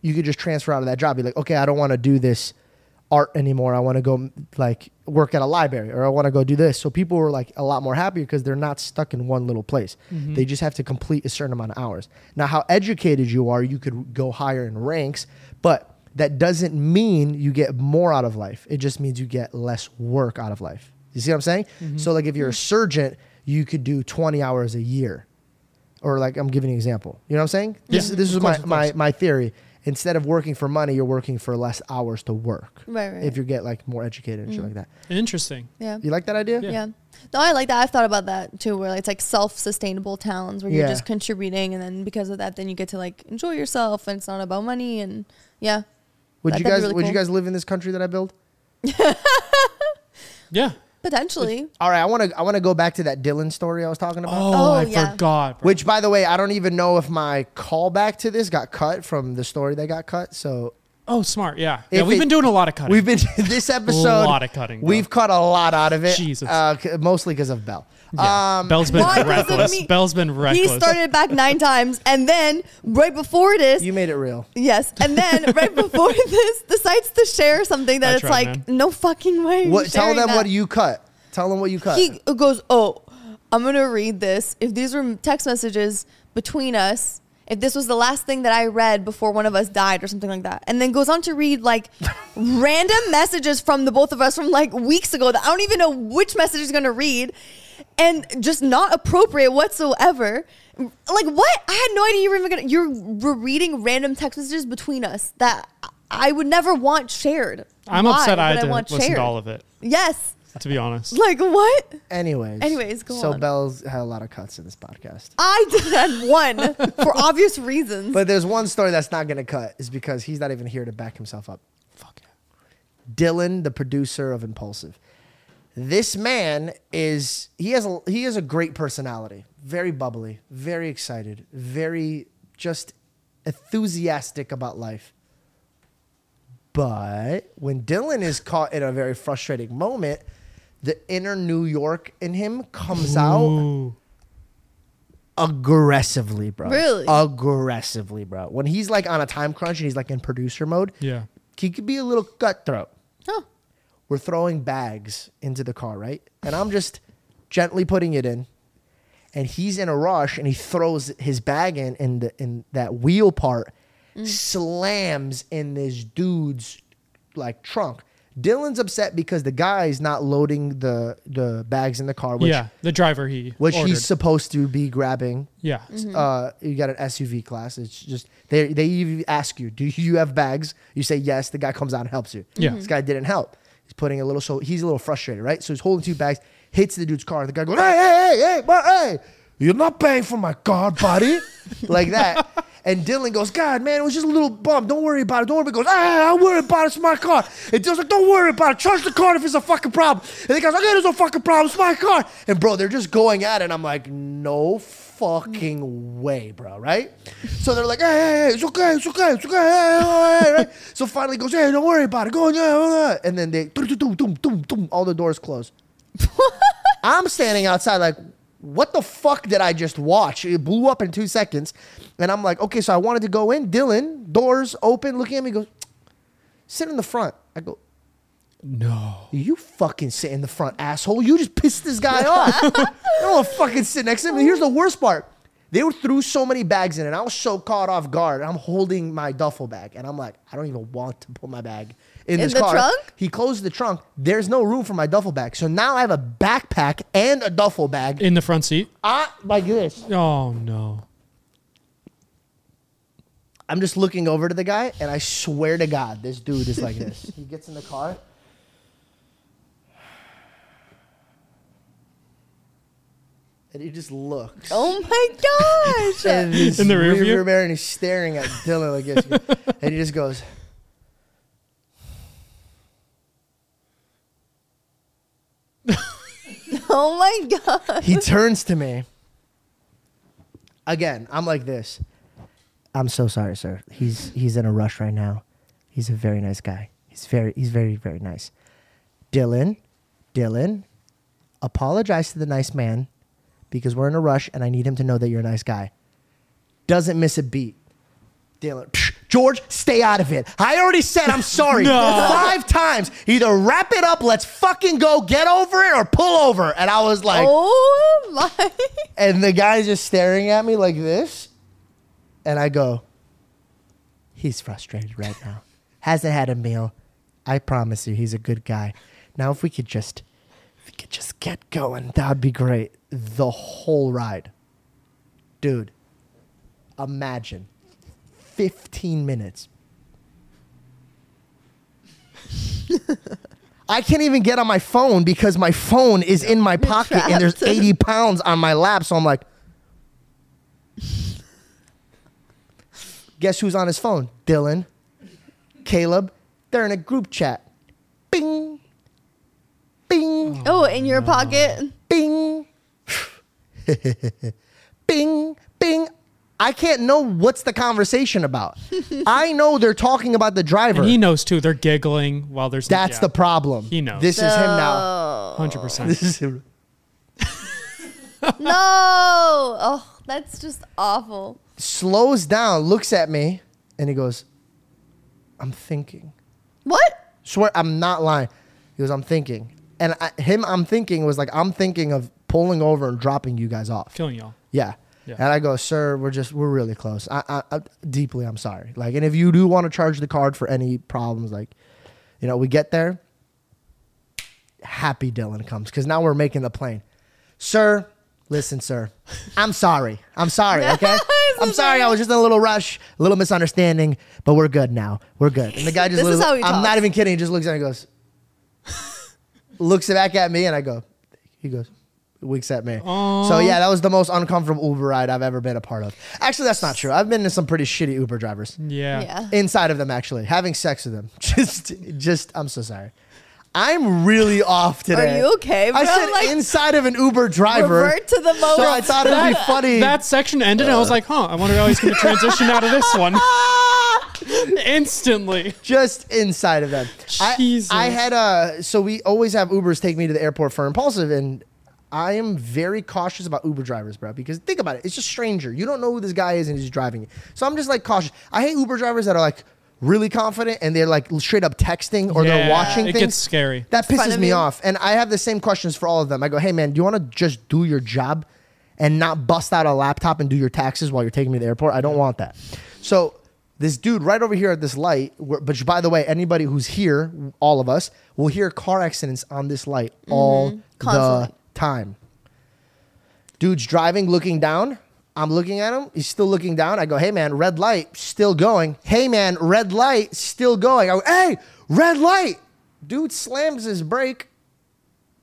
You could just transfer out of that job. Be like, okay, I don't want to do this art anymore. I want to go like work at a library or I want to go do this. So people were like a lot more happy because they're not stuck in one little place. They just have to complete a certain amount of hours. Now, how educated you are, you could go higher in ranks, but that doesn't mean you get more out of life. It just means you get less work out of life. You see what I'm saying? So like if you're a surgeon, you could do 20 hours a year. Or like I'm giving an example. You know what I'm saying? This Yeah, this is of my, my my theory. Instead of working for money, you're working for less hours to work. Right, right. If you get like more educated and shit mm. like that. Interesting. Yeah. You like that idea? Yeah. Yeah. No, I like that. I've thought about that too, where it's like self-sustainable towns where you're Yeah. just contributing, and then because of that, then you get to like enjoy yourself, and it's not about money. And yeah, Would That- you that'd be guys really would you cool. guys live in this country that I build? Yeah. Potentially. All right, I want to I want to go back to that Dylan story I was talking about. Oh, Oh, I yeah. forgot. bro. Which by the way, I don't even know if my callback to this got cut from the story that got cut. So Oh, smart. Yeah. Yeah. If We've it- been doing a lot of cutting. We've been this episode. lot of cutting, bro. We've cut a lot out of it. Jesus. uh, c- mostly because of Bell. Yeah. Um, Bell's been Why does it reckless. mean- Bell's been reckless. He started back nine times, and then right before this, you made it real. yes, and then right before this, decides to share something that I it's tried, like, man. no fucking way. What? Tell sharing them that. what you cut. Tell them what you cut. he goes, "Oh, I'm gonna read this. If these were text messages between us, if this was the last thing that I read before one of us died or something like that, and then goes on to read like random messages from the both of us from like weeks ago that I don't even know which message he's gonna read, and just not appropriate whatsoever." Like what? I had no idea you were even gonna. You're were reading random text messages between us that I would never want shared. I'm Why upset I would had to want listen shared? to all of it, Yes. to be honest. Like what? Anyways. Anyways, go so on. Bell's had a lot of cuts in this podcast. I did had one for obvious reasons. But there's one story that's not going to cut is because he's not even here to back himself up. Fuck yeah. Dylan, the producer of Impulsive. This man is he has a he has a great personality. Very bubbly, very excited, very just enthusiastic about life. But when Dylan is caught in a very frustrating moment, the inner New York in him comes out aggressively, bro. Really? Aggressively, bro. When he's like on a time crunch and he's like in producer mode, Yeah. he could be a little cutthroat. Huh. We're throwing bags into the car, right? And I'm just gently putting it in. And he's in a rush and he throws his bag in and the in that wheel part slams in this dude's like trunk. Dylan's upset because the guy's not loading the the bags in the car, which yeah. The driver he which ordered. he's supposed to be grabbing yeah. uh, you got an SUV class. It's just they they even ask you, do you have bags? You say yes. The guy comes out and helps you. Yeah. This guy didn't help. He's putting a little so he's a little frustrated, right? So he's holding two bags, hits the dude's car. The guy goes, hey hey hey hey, but hey, you're not paying for my car, buddy, like that. And Dylan goes, God, man, it was just a little bump. Don't worry about it. Don't worry about it. He goes, ah, ah, ah, hey, I'm worried about it. It's my car. And Dylan's like, don't worry about it. Charge the car if it's a fucking problem. And the guy's like, hey, there's no fucking problem. It's my car. And bro, they're just going at it. And I'm like, no fucking way, bro, right? So they're like, hey, hey, hey, it's okay, it's okay, it's okay, hey, hey, hey, right? So finally goes, hey, don't worry about it. Go on, yeah. And then they, doom, doom, doom, doom, doom, all the doors close. I'm standing outside like, what the fuck did I just watch? It blew up in two seconds. And I'm like, okay, so I wanted to go in. Dylan, doors open, looking at me, goes, sit in the front. I go, No. you fucking sit in the front, asshole. You just pissed this guy off. I don't want to fucking sit next to him. And here's the worst part. They were threw so many bags in, and I was so caught off guard. I'm holding my duffel bag, and I'm like, I don't even want to put my bag in, In this the car. trunk? He closed the trunk. There's no room for my duffel bag, so now I have a backpack and a duffel bag. In the front seat. Ah, like this. Oh no. I'm just looking over to the guy, and I swear to God, this dude is like this. he gets in the car. And he just looks. Oh my gosh. And he's In the rear view? mirror, and he's staring at Dylan like this. and he just goes, oh my god. he turns to me. Again, I'm like this. I'm so sorry, sir. He's he's in a rush right now. He's a very nice guy. He's very he's very very nice. Dylan, Dylan, apologize to the nice man because we're in a rush and I need him to know that you're a nice guy. Doesn't miss a beat. Dylan, "Psh, George, stay out of it. I already said I'm sorry No. five times. Either wrap it up, let's fucking go, get over it, or pull over. And I was like, oh my. and the guy's just staring at me like this. And I go, he's frustrated right now. Hasn't had a meal. I promise you, he's a good guy. Now, if we could just, if we could just get going, that'd be great. The whole ride, dude. Imagine, fifteen minutes. I can't even get on my phone because my phone is in my pocket and there's 80 pounds on my lap. So I'm like, guess who's on his phone? Dylan, Caleb. They're in a group chat. Bing, bing, Oh, in your pocket. bing, bing, bing. I can't know what's the conversation about. I know they're talking about the driver. And he knows too. They're giggling while there's. That's yeah, the problem. He knows. This is him now. Hundred percent. This is him. No. Oh, that's just awful. slows down, looks at me, and he goes, I'm thinking. What? Swear, I'm not lying. He goes, I'm thinking. And I, him, I'm thinking was like, I'm thinking of pulling over and dropping you guys off. Killing y'all. Yeah. Yeah. And I go, sir, we're just, we're really close. I, I, I deeply, I'm sorry. Like, and if you do want to charge the card for any problems, like, you know, we get there, happy Dylan comes because now we're making the plane. Sir, listen, sir, I'm sorry. I'm sorry, okay? I'm sorry. I was just in a little rush, a little misunderstanding, but we're good now. We're good. And the guy just, This is literally- how he I'm not even kidding. He just looks at me and goes, looks back at me, and I go, he goes, winks at me. So yeah, that was the most uncomfortable Uber ride I've ever been a part of. Actually, that's not true. I've been to some pretty shitty Uber drivers. Yeah. Yeah. Inside of them, actually, having sex with them. Just, just, I'm so sorry. I'm really off today. Are you okay, I said Like, inside of an Uber driver. Revert to the moment. So I thought it would be funny. That section ended, and I was like, "Huh? I wonder how he's going to transition out of this one." Instantly. just inside of them. I, Jesus. I had a so we always have Ubers take me to the airport for impulsive and I am very cautious about Uber drivers, bro, because think about it. It's just stranger. You don't know who this guy is and he's driving you. So I'm just like cautious. I hate Uber drivers that are like really confident and they're like straight up texting or they're Yeah, watching it things. gets scary. That Front pisses of me you. off. And I have the same questions for all of them. I go, hey man, do you want to just do your job and not bust out a laptop and do your taxes while you're taking me to the airport? I don't want that. So this dude right over here at this light, where- which by the way, anybody who's here, all of us, will hear car accidents on this light all the Mm-hmm. Constantly. Time. Dude's driving, looking down. I'm looking at him. He's still looking down. I go, hey man, red light, still going. Hey man, red light, still going. I go, hey, red light. Dude slams his brake,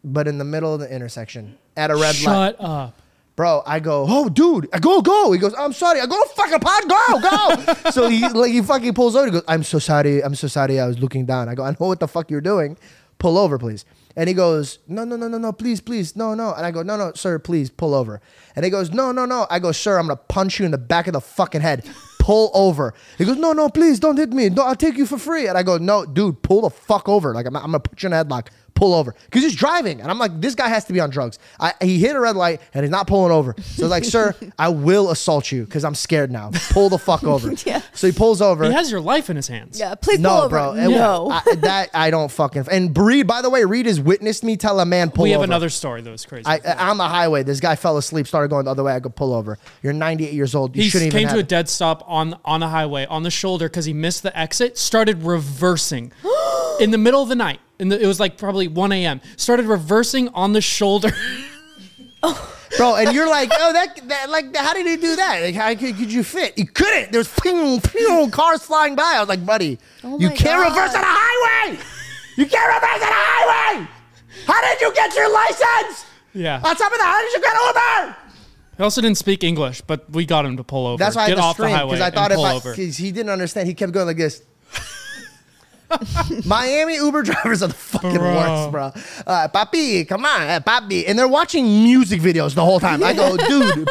but in the middle of the intersection at a red light. Shut up. Bro, I go, oh, dude, I go, go. He goes, I'm sorry. I go, fucking pod, go, go. so he like he fucking pulls over. He goes, I'm so sorry. I'm so sorry. I was looking down. I go, I know what the fuck you're doing. Pull over, please. And he goes, no, no, no, no, no, please, please, no, no. And I go, no, no, sir, please, pull over. And he goes, no, no, no. I go, sir, I'm gonna punch you in the back of the fucking head. Pull over. He goes, no, no, please, don't hit me. No, I'll take you for free. And I go, no, dude, pull the fuck over. Like I'm, I'm gonna put you in a headlock. Pull over because he's driving, and I'm like, this guy has to be on drugs. I, he hit a red light and he's not pulling over. So I was like, sir, I will assault you because I'm scared now. Pull the fuck over. Yeah. So he pulls over. He has your life in his hands. Yeah, please pull no, over. bro. It- No. I, that I don't fucking. And Reed, by the way, Reed has witnessed me tell a man pull over. we have over. another story that was crazy. I, on the highway, this guy fell asleep, started going the other way. I could pull over. You're 98 years old. You he shouldn't even came have to a it. dead stop on on the highway on the shoulder because he missed the exit. Started reversing in the middle of the night. And it was like probably 1 a.m. Started reversing on the shoulder. bro. And you're like, oh, that, that like, how did he do that? Like, how could, could you fit? He couldn't. There's ping, ping, cars flying by. I was like, buddy, Oh you can't God. reverse on a highway. You can't reverse on a highway. How did you get your license? yeah. On top of that, how did you get Uber? He also didn't speak English, but we got him to pull over. That's why Get I had to off the scream highway because I thought if I, he didn't understand, he kept going like this. Miami Uber drivers are the fucking Bro. worst, bro. Uh, papi, come on, uh, papi, and they're watching music videos the whole time. I go, dude,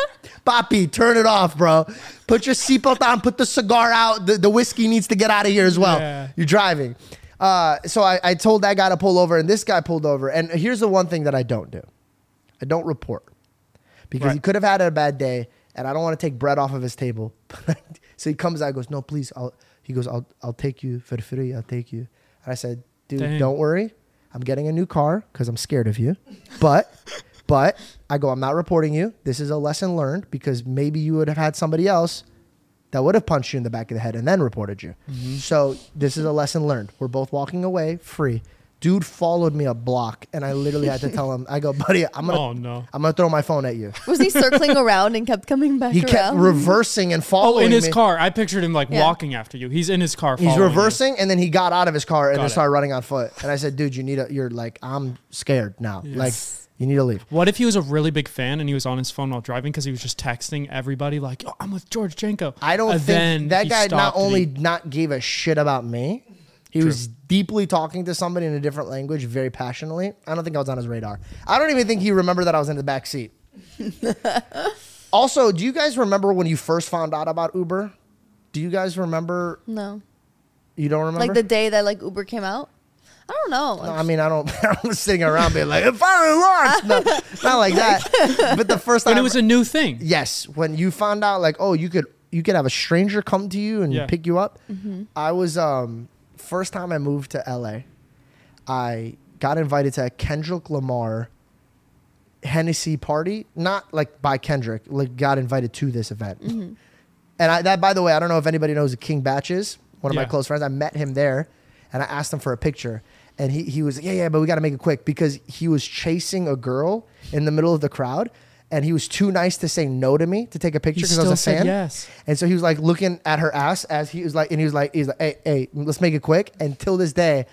papi, turn it off, bro. Put your seatbelt on. Put the cigar out. The, the whiskey needs to get out of here as well. Yeah. You're driving. Uh, so I, I told that guy to pull over, and this guy pulled over. And here's the one thing that I don't do: I don't report because Right. he could have had a bad day, and I don't want to take bread off of his table. so he comes out, and goes, "No, please." I'll, he goes, "I'll, I'll take you for free. I'll take you." And I said, "Dude, Dang. don't worry. I'm getting a new car because I'm scared of you, but." But I go, I'm not reporting you. This is a lesson learned because maybe you would have had somebody else that would have punched you in the back of the head and then reported you. Mm-hmm. So this is a lesson learned. We're both walking away free. Dude followed me a block, and I literally had to tell him, I go, buddy, I'm gonna, Oh, no. I'm gonna throw my phone at you. Was he circling around and kept coming back He around? kept reversing and following. Oh, in his me. car. I pictured him like Yeah. walking after you. He's in his car. He's following you. reversing, and then he got out of his car and Got then it. started running on foot. And I said, dude, you need a. You're like, I'm scared now. Like, you need to leave. What if he was a really big fan and he was on his phone while driving because he was just texting everybody like, "Oh, I'm with George Janko." I don't And think then that guy not only he- not gave a shit about me, he was deeply talking to somebody in a different language very passionately. I don't think I was on his radar. I don't even think he remembered that I was in the back seat. also, do you guys remember when you first found out about Uber? Do you guys remember? no. You don't remember? Like the day that like Uber came out? I don't know. No, I mean, I don't. I was sitting around being like, "It finally launched." No, not like that. But the first time, when it was a new thing. Yes, when you found out like, oh, you could you could have a stranger come to you and Yeah. pick you up. Mm-hmm. I was um first time I moved to LA, I got invited to a Kendrick Lamar Hennessy party, not like by Kendrick, like got invited to this event. Mm-hmm. And I, that, by the way, I don't know if anybody knows who King Bach is, one of my close friends. I met him there, and I asked him for a picture, and he he was like, yeah yeah, but we got to make it quick because he was chasing a girl in the middle of the crowd, and he was too nice to say no to me to take a picture because I was a fan. yes. And so he was like looking at her ass as he was like, and he was like, he's like, hey, hey, let's make it quick. And till this day,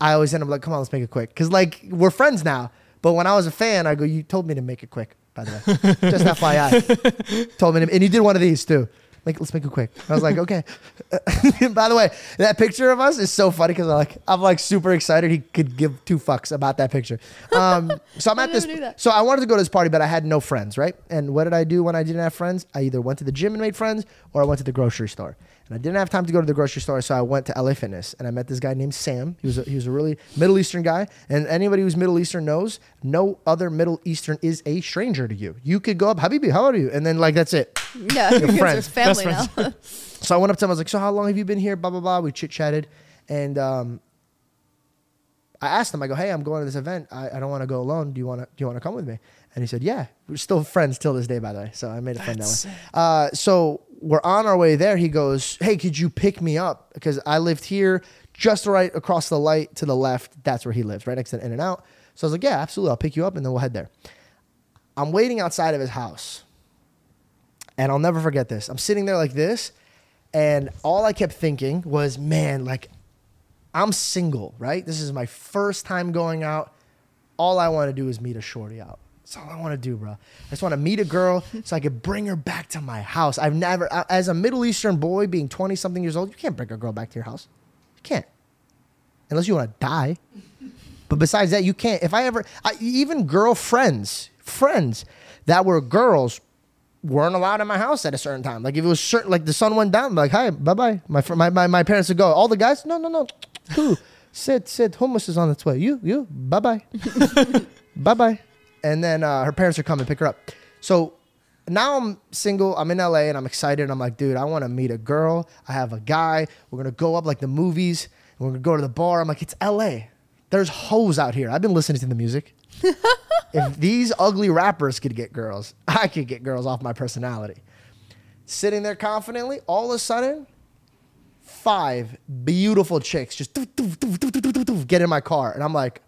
I always end up like, come on, let's make it quick. Cause like we're friends now. But when I was a fan, I go, you told me to make it quick, by the way. Just FYI. told me to, and he did one of these too. Like, let's make it quick. I was like, okay. by the way, that picture of us is so funny because I'm like, I'm like super excited. He could give two fucks about that picture. Um, so I'm at this. never knew that. So I wanted to go to this party, but I had no friends, right? And what did I do when I didn't have friends? I either went to the gym and made friends, or I went to the grocery store. And I didn't have time to go to the grocery store, so I went to LA Fitness and I met this guy named Sam. He was a, he was a really Middle Eastern guy, and anybody who's Middle Eastern knows no other Middle Eastern is a stranger to you. You could go up, Habibi, how are you? And then like that's it. yeah, because friends. family Best now. So I went up to him. I was like, "So how long have you been here?" Blah blah blah. We chit chatted, and um, I asked him. I go, "Hey, I'm going to this event. I, I don't want to go alone. Do you want to? Do you want to come with me?" And he said, "Yeah." We're still friends till this day, by the way. So I made a friend that way. Uh, so we're on our way there. He goes, "Hey, could you pick me up? Because I lived here, just right across the light to the left. That's where he lives, right next to In and Out." So I was like, "Yeah, absolutely. I'll pick you up, and then we'll head there." I'm waiting outside of his house. And I'll never forget this. I'm sitting there like this, and all I kept thinking was, man, like, I'm single, right? This is my first time going out. All I want to do is meet a shorty out. That's all I want to do, bro. I just want to meet a girl so I could bring her back to my house. I've never, as a Middle Eastern boy being 20 something years old, you can't bring a girl back to your house. You can't. Unless you want to die. But besides that, you can't. If I ever, I, even girlfriends, friends that were girls weren't allowed in my house at a certain time. Like if it was certain, like the sun went down, like, hi, bye bye. My, my my my parents would go. All the guys, no, no, no, cool. Sid, Sid, hummus is on its way. You, you, bye bye. bye bye. And then uh, her parents are coming to pick her up. So now I'm single. I'm in LA and I'm excited. And I'm like, dude, I want to meet a girl. I have a guy. We're gonna go up like the movies. And we're gonna go to the bar. I'm like, it's LA. There's hoes out here. I've been listening to the music. if these ugly rappers could get girls, I could get girls off my personality. Sitting there confidently, all of a sudden, five beautiful chicks just doof, doof, doof, get in my car. And I'm like,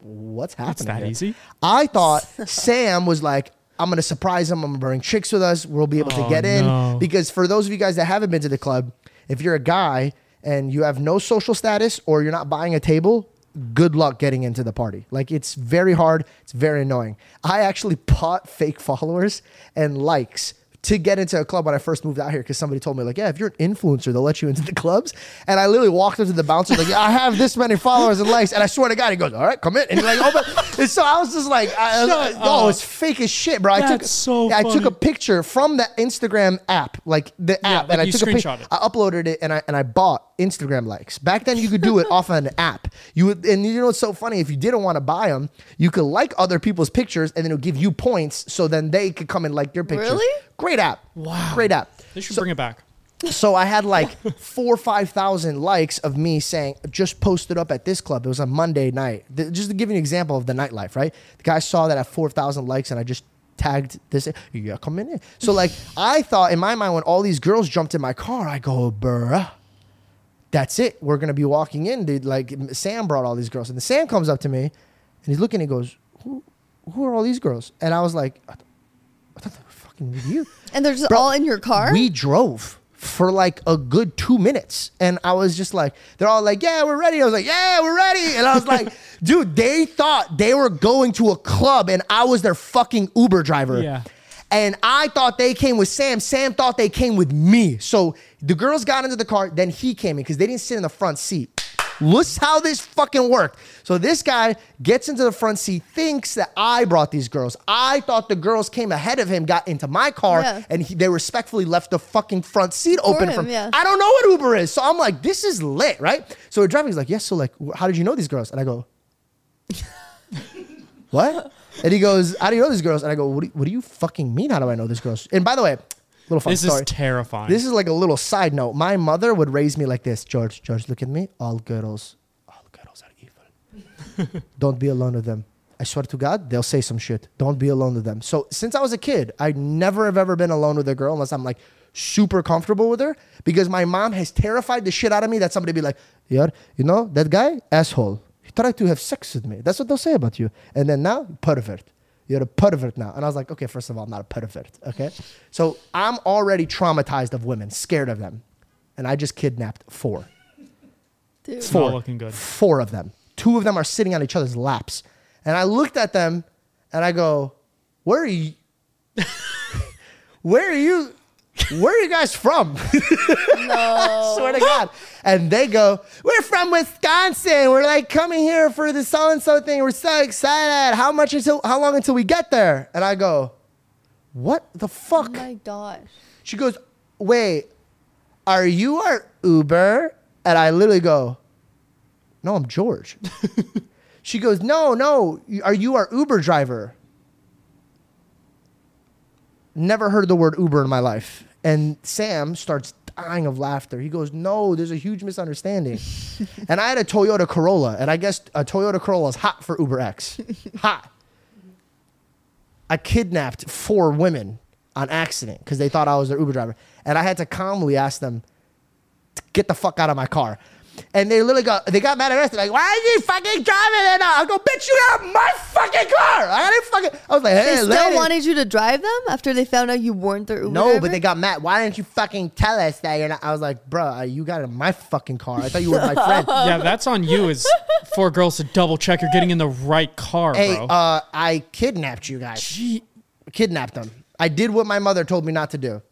what's happening? It's that here? easy. I thought Sam was like, I'm gonna surprise him. I'm gonna bring chicks with us. We'll be able to Oh, get in. no. Because for those of you guys that haven't been to the club, if you're a guy and you have no social status or you're not buying a table, good luck getting into the party. Like it's very hard. It's very annoying. I actually bought fake followers and likes to get into a club when I first moved out here because somebody told me like, yeah, if you're an influencer, they'll let you into the clubs. And I literally walked up to the bouncer like, yeah, I have this many followers and likes, and I swear to God, he goes, all right, come in, and he's like, oh, but and so I was just like, I, Shut oh, up. it's fake as shit, bro. I took That's so yeah, I took a picture from the Instagram app, like the Yeah, app, like and I took a picture. I uploaded it and I and I bought Instagram likes. Back then, you could do it off an app. You would, and you know what's so funny? If you didn't want to buy them, you could like other people's pictures, and then it'll give you points, so then they could come and like your pictures. Really? Great app. Wow. Great app. They should So- bring it back. so I had like four or five thousand likes of me saying, just posted up at this club. It was a Monday night. Th- Just to give you an example of the nightlife, right? The guy saw that at four thousand likes, and I just tagged this. Yeah, come in. So like, I thought in my mind when all these girls jumped in my car, I go, bruh. That's it. We're gonna be walking in, dude. Like Sam brought all these girls, and the Sam comes up to me, and he's looking. and He goes, "Who, who are all these girls?" And I was like, "I, th- I thought they were fucking with you." And they're just Bro, all in your car? We drove for like a good two minutes. And I was just like, they're all like, yeah, we're ready. I was like, yeah, we're ready. And I was like, dude, they thought they were going to a club and I was their fucking Uber driver. Yeah. And I thought they came with Sam. Sam thought they came with me. So the girls got into the car, then he came in because they didn't sit in the front seat. Look how this fucking worked. So this guy gets into the front seat, thinks that I brought these girls. I thought the girls came ahead of him, got into my car, Yeah. and he, they respectfully left the fucking front seat open him, from. yeah. I don't know what Uber is, so I'm like, this is lit, right? So we're driving. He's like, yes. so like, how did you know these girls? And I go, what? And he goes, how do you know these girls? And I go, what do you, what do you fucking mean? How do I know these girls? And by the way, little fun This story. is terrifying. This is like a little side note. My mother would raise me like this, George. George, look at me. All girls, all girls are evil. Don't be alone with them. I swear to God, they'll say some shit. Don't be alone with them. So since I was a kid, I never have ever been alone with a girl unless I'm like super comfortable with her because my mom has terrified the shit out of me that somebody be like, yeah, you know, that guy, asshole. He tried to have sex with me. That's what they'll say about you. And then now, pervert. You're a pervert now. And I was like, okay, first of all, I'm not a pervert. Okay. So I'm already traumatized of women, scared of them. And I just kidnapped four. Dude. It's Four. not looking good. Four of them. Two of them are sitting on each other's laps. And I looked at them and I go, Where are you? Where are you? Where are you guys from? No. I swear to God. And they go, We're from Wisconsin. We're like coming here for the so and so thing. We're so excited. How much until how long until we get there? And I go, What the Oh fuck? my gosh. She goes, Wait, are you our Uber? And I literally go, No, I'm George. she goes, No, no, are you our Uber driver? Never heard the word Uber in my life. And Sam starts dying of laughter. He goes, No, there's a huge misunderstanding. and I had a Toyota Corolla, and I guess a Toyota Corolla is hot for Uber X. hot. I kidnapped four women on accident because they thought I was their Uber driver. And I had to calmly ask them, get the fuck out of my car. And they literally got they got mad at us. They're like, why are you fucking driving it now? I go, bitch, you got my fucking car. I didn't fucking I was like, hey, They still lady. wanted you to drive them after they found out you weren't their Uber No, driver? but they got mad. Why didn't you fucking tell us that you're not? I was like, bro, you got in my fucking car. I thought you were my friend. yeah, that's on you. Is for girls to double check you're getting in the right car, hey, bro. uh, I kidnapped you guys. Gee, Kidnapped them. I did what my mother told me not to do.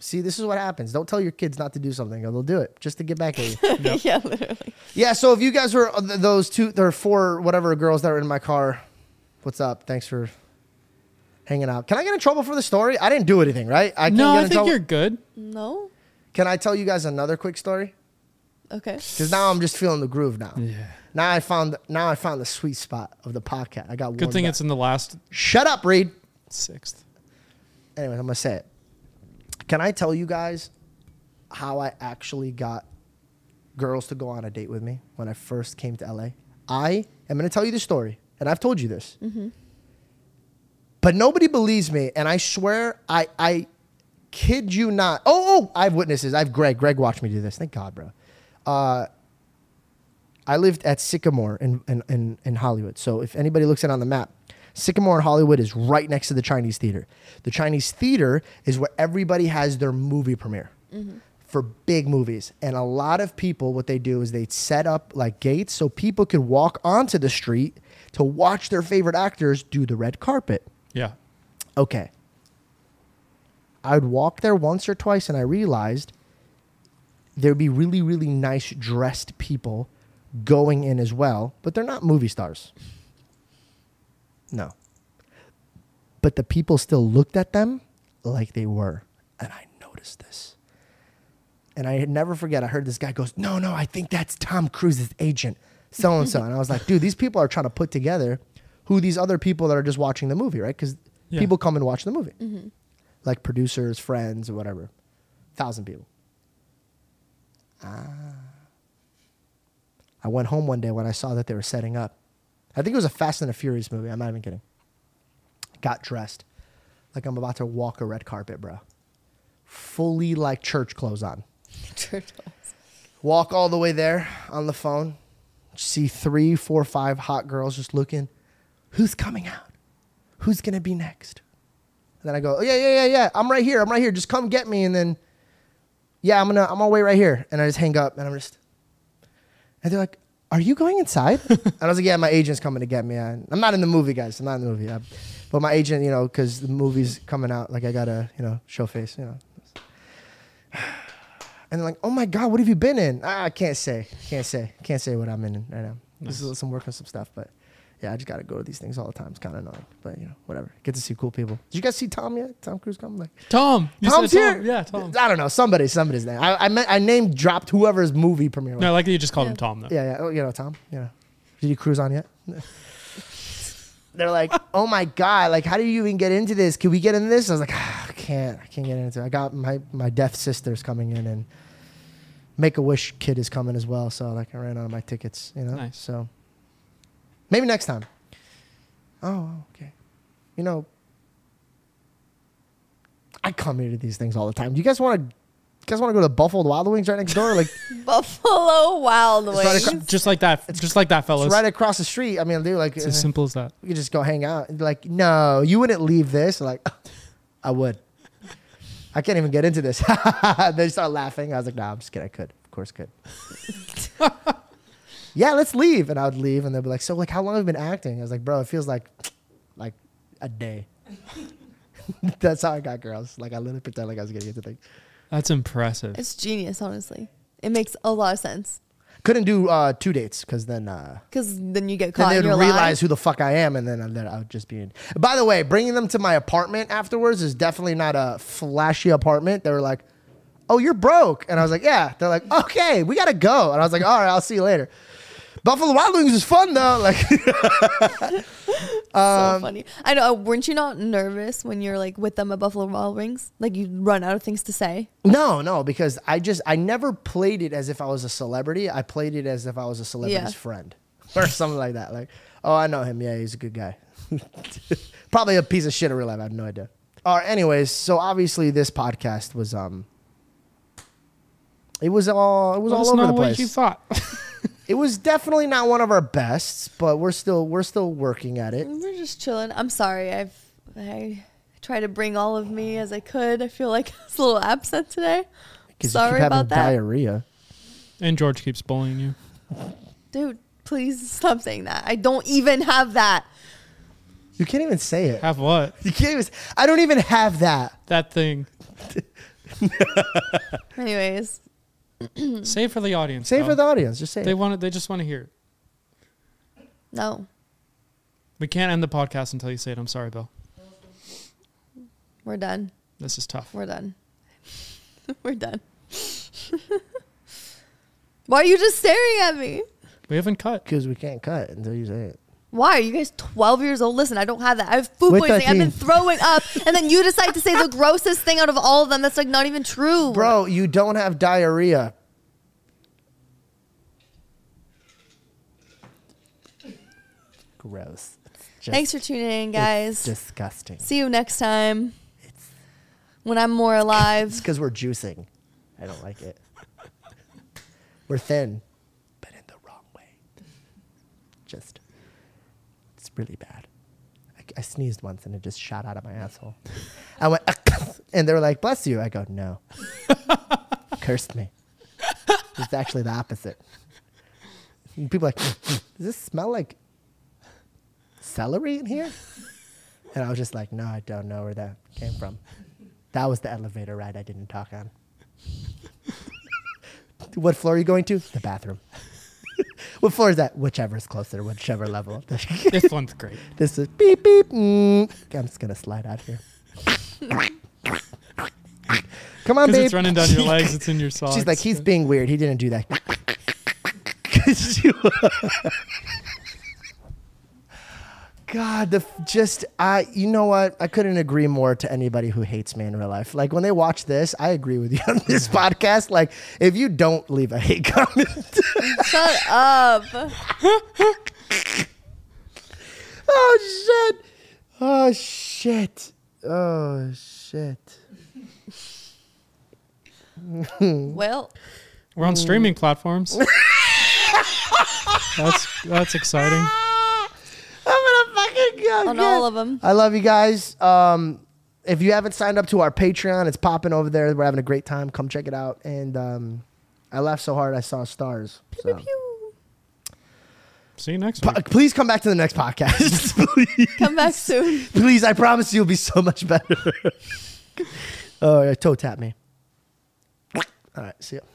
See, this is what happens. Don't tell your kids not to do something, or they'll do it just to get back at you. yeah, literally. Yeah, so if you guys were uh, those two, there are four whatever girls that were in my car. What's up? Thanks for hanging out. Can I get in trouble for the story? I didn't do anything, right? I can't no, get I in think trouble. you're good. No? Can I tell you guys another quick story? Okay. Because now I'm just feeling the groove now. Yeah. Now I found now I found the sweet spot of the podcast. I got Good thing up. it's in the last Shut up, Reed. sixth. Anyways, I'm gonna say it. Can I tell you guys how I actually got girls to go on a date with me when I first came to LA? I am gonna tell you the story, and I've told you this, but nobody believes me, and I swear I I kid you not. Oh, oh, I have witnesses. I have Greg. Greg watched me do this. Thank God, bro. Uh, I lived at Sycamore in, in, in, in Hollywood. So if anybody looks at it on the map, Sycamore in Hollywood is right next to the Chinese theater. The Chinese theater is where everybody has their movie premiere for big movies. And a lot of people, what they do is they set up like gates so people could walk onto the street to watch their favorite actors do the red carpet. Yeah. Okay. I would walk there once or twice and I realized there'd be really, really nice dressed people going in as well, but they're not movie stars. No. But the people still looked at them like they were. And I noticed this. And I never forget, I heard this guy goes, No, no, I think that's Tom Cruise's agent, so and so. And I was like, Dude, these people are trying to put together who these other people that are just watching the movie, right? Because Yeah. people come and watch the movie, like producers, friends, or whatever. Thousand people. Ah. I went home one day when I saw that they were setting up. I think it was a Fast and the Furious movie. I'm not even kidding. Got dressed like I'm about to walk a red carpet, bro. Fully like church clothes on. Turtles. Walk all the way there on the phone. See three, four, five hot girls just looking. Who's coming out? Who's gonna be next? And then I go, oh, yeah, yeah, yeah, yeah. I'm right here. I'm right here. Just come get me. And then, yeah, I'm gonna, I'm gonna wait right here. And I just hang up and I'm just, and they're like, are you going inside? and I was like, yeah, my agent's coming to get me. I, I'm not in the movie, guys. I'm not in the movie. I, but my agent, you know, because the movie's coming out, like I gotta, you know, show face, you know. And they're like, oh my God, what have you been in? Ah, I can't say. Can't say. Can't say what I'm in right now. This is some work on some stuff, but yeah, I just gotta go to these things all the time. It's kind of annoying, but you know, whatever. Get to see cool people. Did you guys see Tom yet? Tom Cruise coming? Like, Tom. You Tom's said Tom. here. Yeah, Tom. I don't know. Somebody, somebody's name. I I, meant, I named dropped whoever's movie premiere. No, I like that you just called Yeah. him Tom though. Yeah, yeah. Oh, you know, Tom. Yeah. Did you cruise on yet? They're like, oh my god, like how do you even get into this? Can we get into this? I was like, ah, I can't, I can't get into it. I got my my deaf sisters coming in and Make a Wish kid is coming as well. So like I ran out of my tickets, you know. Nice. So maybe next time. Oh, okay. You know, I come here to these things all the time. Do you guys want to? You guys want to go to Buffalo Wild Wings right next door? Like Buffalo Wild It's right Wings. across- Just like that. Just like that, fellas. it's right across the street. I mean, dude, like It's uh, as simple as that. we could just go hang out. Like, no, you wouldn't leave this. Like, I would. I can't even get into this. they start laughing. I was like, nah, I'm just kidding. I could. Of course, could. Yeah, let's leave. And I would leave, and they'd be like, so, like, how long have you been acting? I was like, bro, it feels like, like, a day. That's how I got girls. Like, I literally pretend like I was gonna get to things. That's impressive. It's genius, honestly. It makes a lot of sense. Couldn't do uh, two dates because then. Uh, Because then you get then caught they'd realize lies. who the fuck I am, and then, then I would just be in. By the way, bringing them to my apartment afterwards is definitely not a flashy apartment. They were like, "Oh, you're broke," and I was like, "Yeah." They're like, "Okay, we gotta go," and I was like, "All right, I'll see you later." Buffalo Wild Wings is fun though. Like, so funny. I know. Weren't you not nervous when you're like with them at Buffalo Wild Wings? Like you run out of things to say. no, no, because I just I never played it as if I was a celebrity. I played it as if I was a celebrity's Yeah. friend or something like that. Like, oh, I know him. Yeah, he's a good guy. Probably a piece of shit in real life. I have no idea. All right, anyways, so obviously this podcast was um, it was all it was Let all us over know the what place. you thought. It was definitely not one of our bests, but we're still we're still working at it. We're just chilling. I'm sorry. I've I tried to bring all of me as I could. I feel like I was a little absent today. 'Cause you Sorry keep about that, diarrhea. and George keeps bullying you. dude. Please stop saying that. I don't even have that. You can't even say it. Have what? You can't even. I don't even have that. That thing. Anyways, Say for the audience. Say for the audience. Just say They it. want it. They just want to hear it. no, We can't end the podcast until you say it. I'm sorry, Bell. we're done. This is tough. We're done. we're done. Why are you just staring at me? We haven't cut. Because we can't cut until you say it. Why are you guys 12 years old? Listen, I don't have that. I have food With poisoning. I've been throwing up, and then you decide to say the grossest thing out of all of them. That's like not even true, Bro, you don't have diarrhea. Gross. Just- Thanks for tuning in, it's guys. disgusting. See you next time when I'm more alive. It's because we're juicing. I don't like it. we're thin, but in the wrong way. Just, it's really bad. I, I sneezed once and it just shot out of my asshole. I went, and they were like, bless you. I go, no. Cursed me. It's actually the opposite. And people like, does this smell like celery in here? And I was just like, no, I don't know where that came from. That was the elevator ride I didn't talk on. what floor are you going to? The bathroom. What floor is that? Whichever is closer, whichever level. this one's great. this is beep beep. Mm. I'm just gonna slide out here. Come on, Because babe. it's running down your legs. It's in your socks. She's like, he's being weird. He didn't do that. God, the just I, you know what? I couldn't agree more to anybody who hates me in real life. Like when they watch this, I agree with you on this podcast. Like if you don't leave a hate comment, Shut up. oh shit, oh shit, oh shit. Well, We're on hmm. streaming platforms. that's that's exciting. I'm gonna fucking on get- all of them. I love you guys. Um, if you haven't signed up to our Patreon, it's popping over there. We're having a great time. Come check it out. And um, I laughed so hard I saw stars. So. Pew. See you next Po- please come back to the next podcast. please. Come back soon. please, I promise you'll be so much better. oh, yeah, toe tap me. All right, see ya. Bye.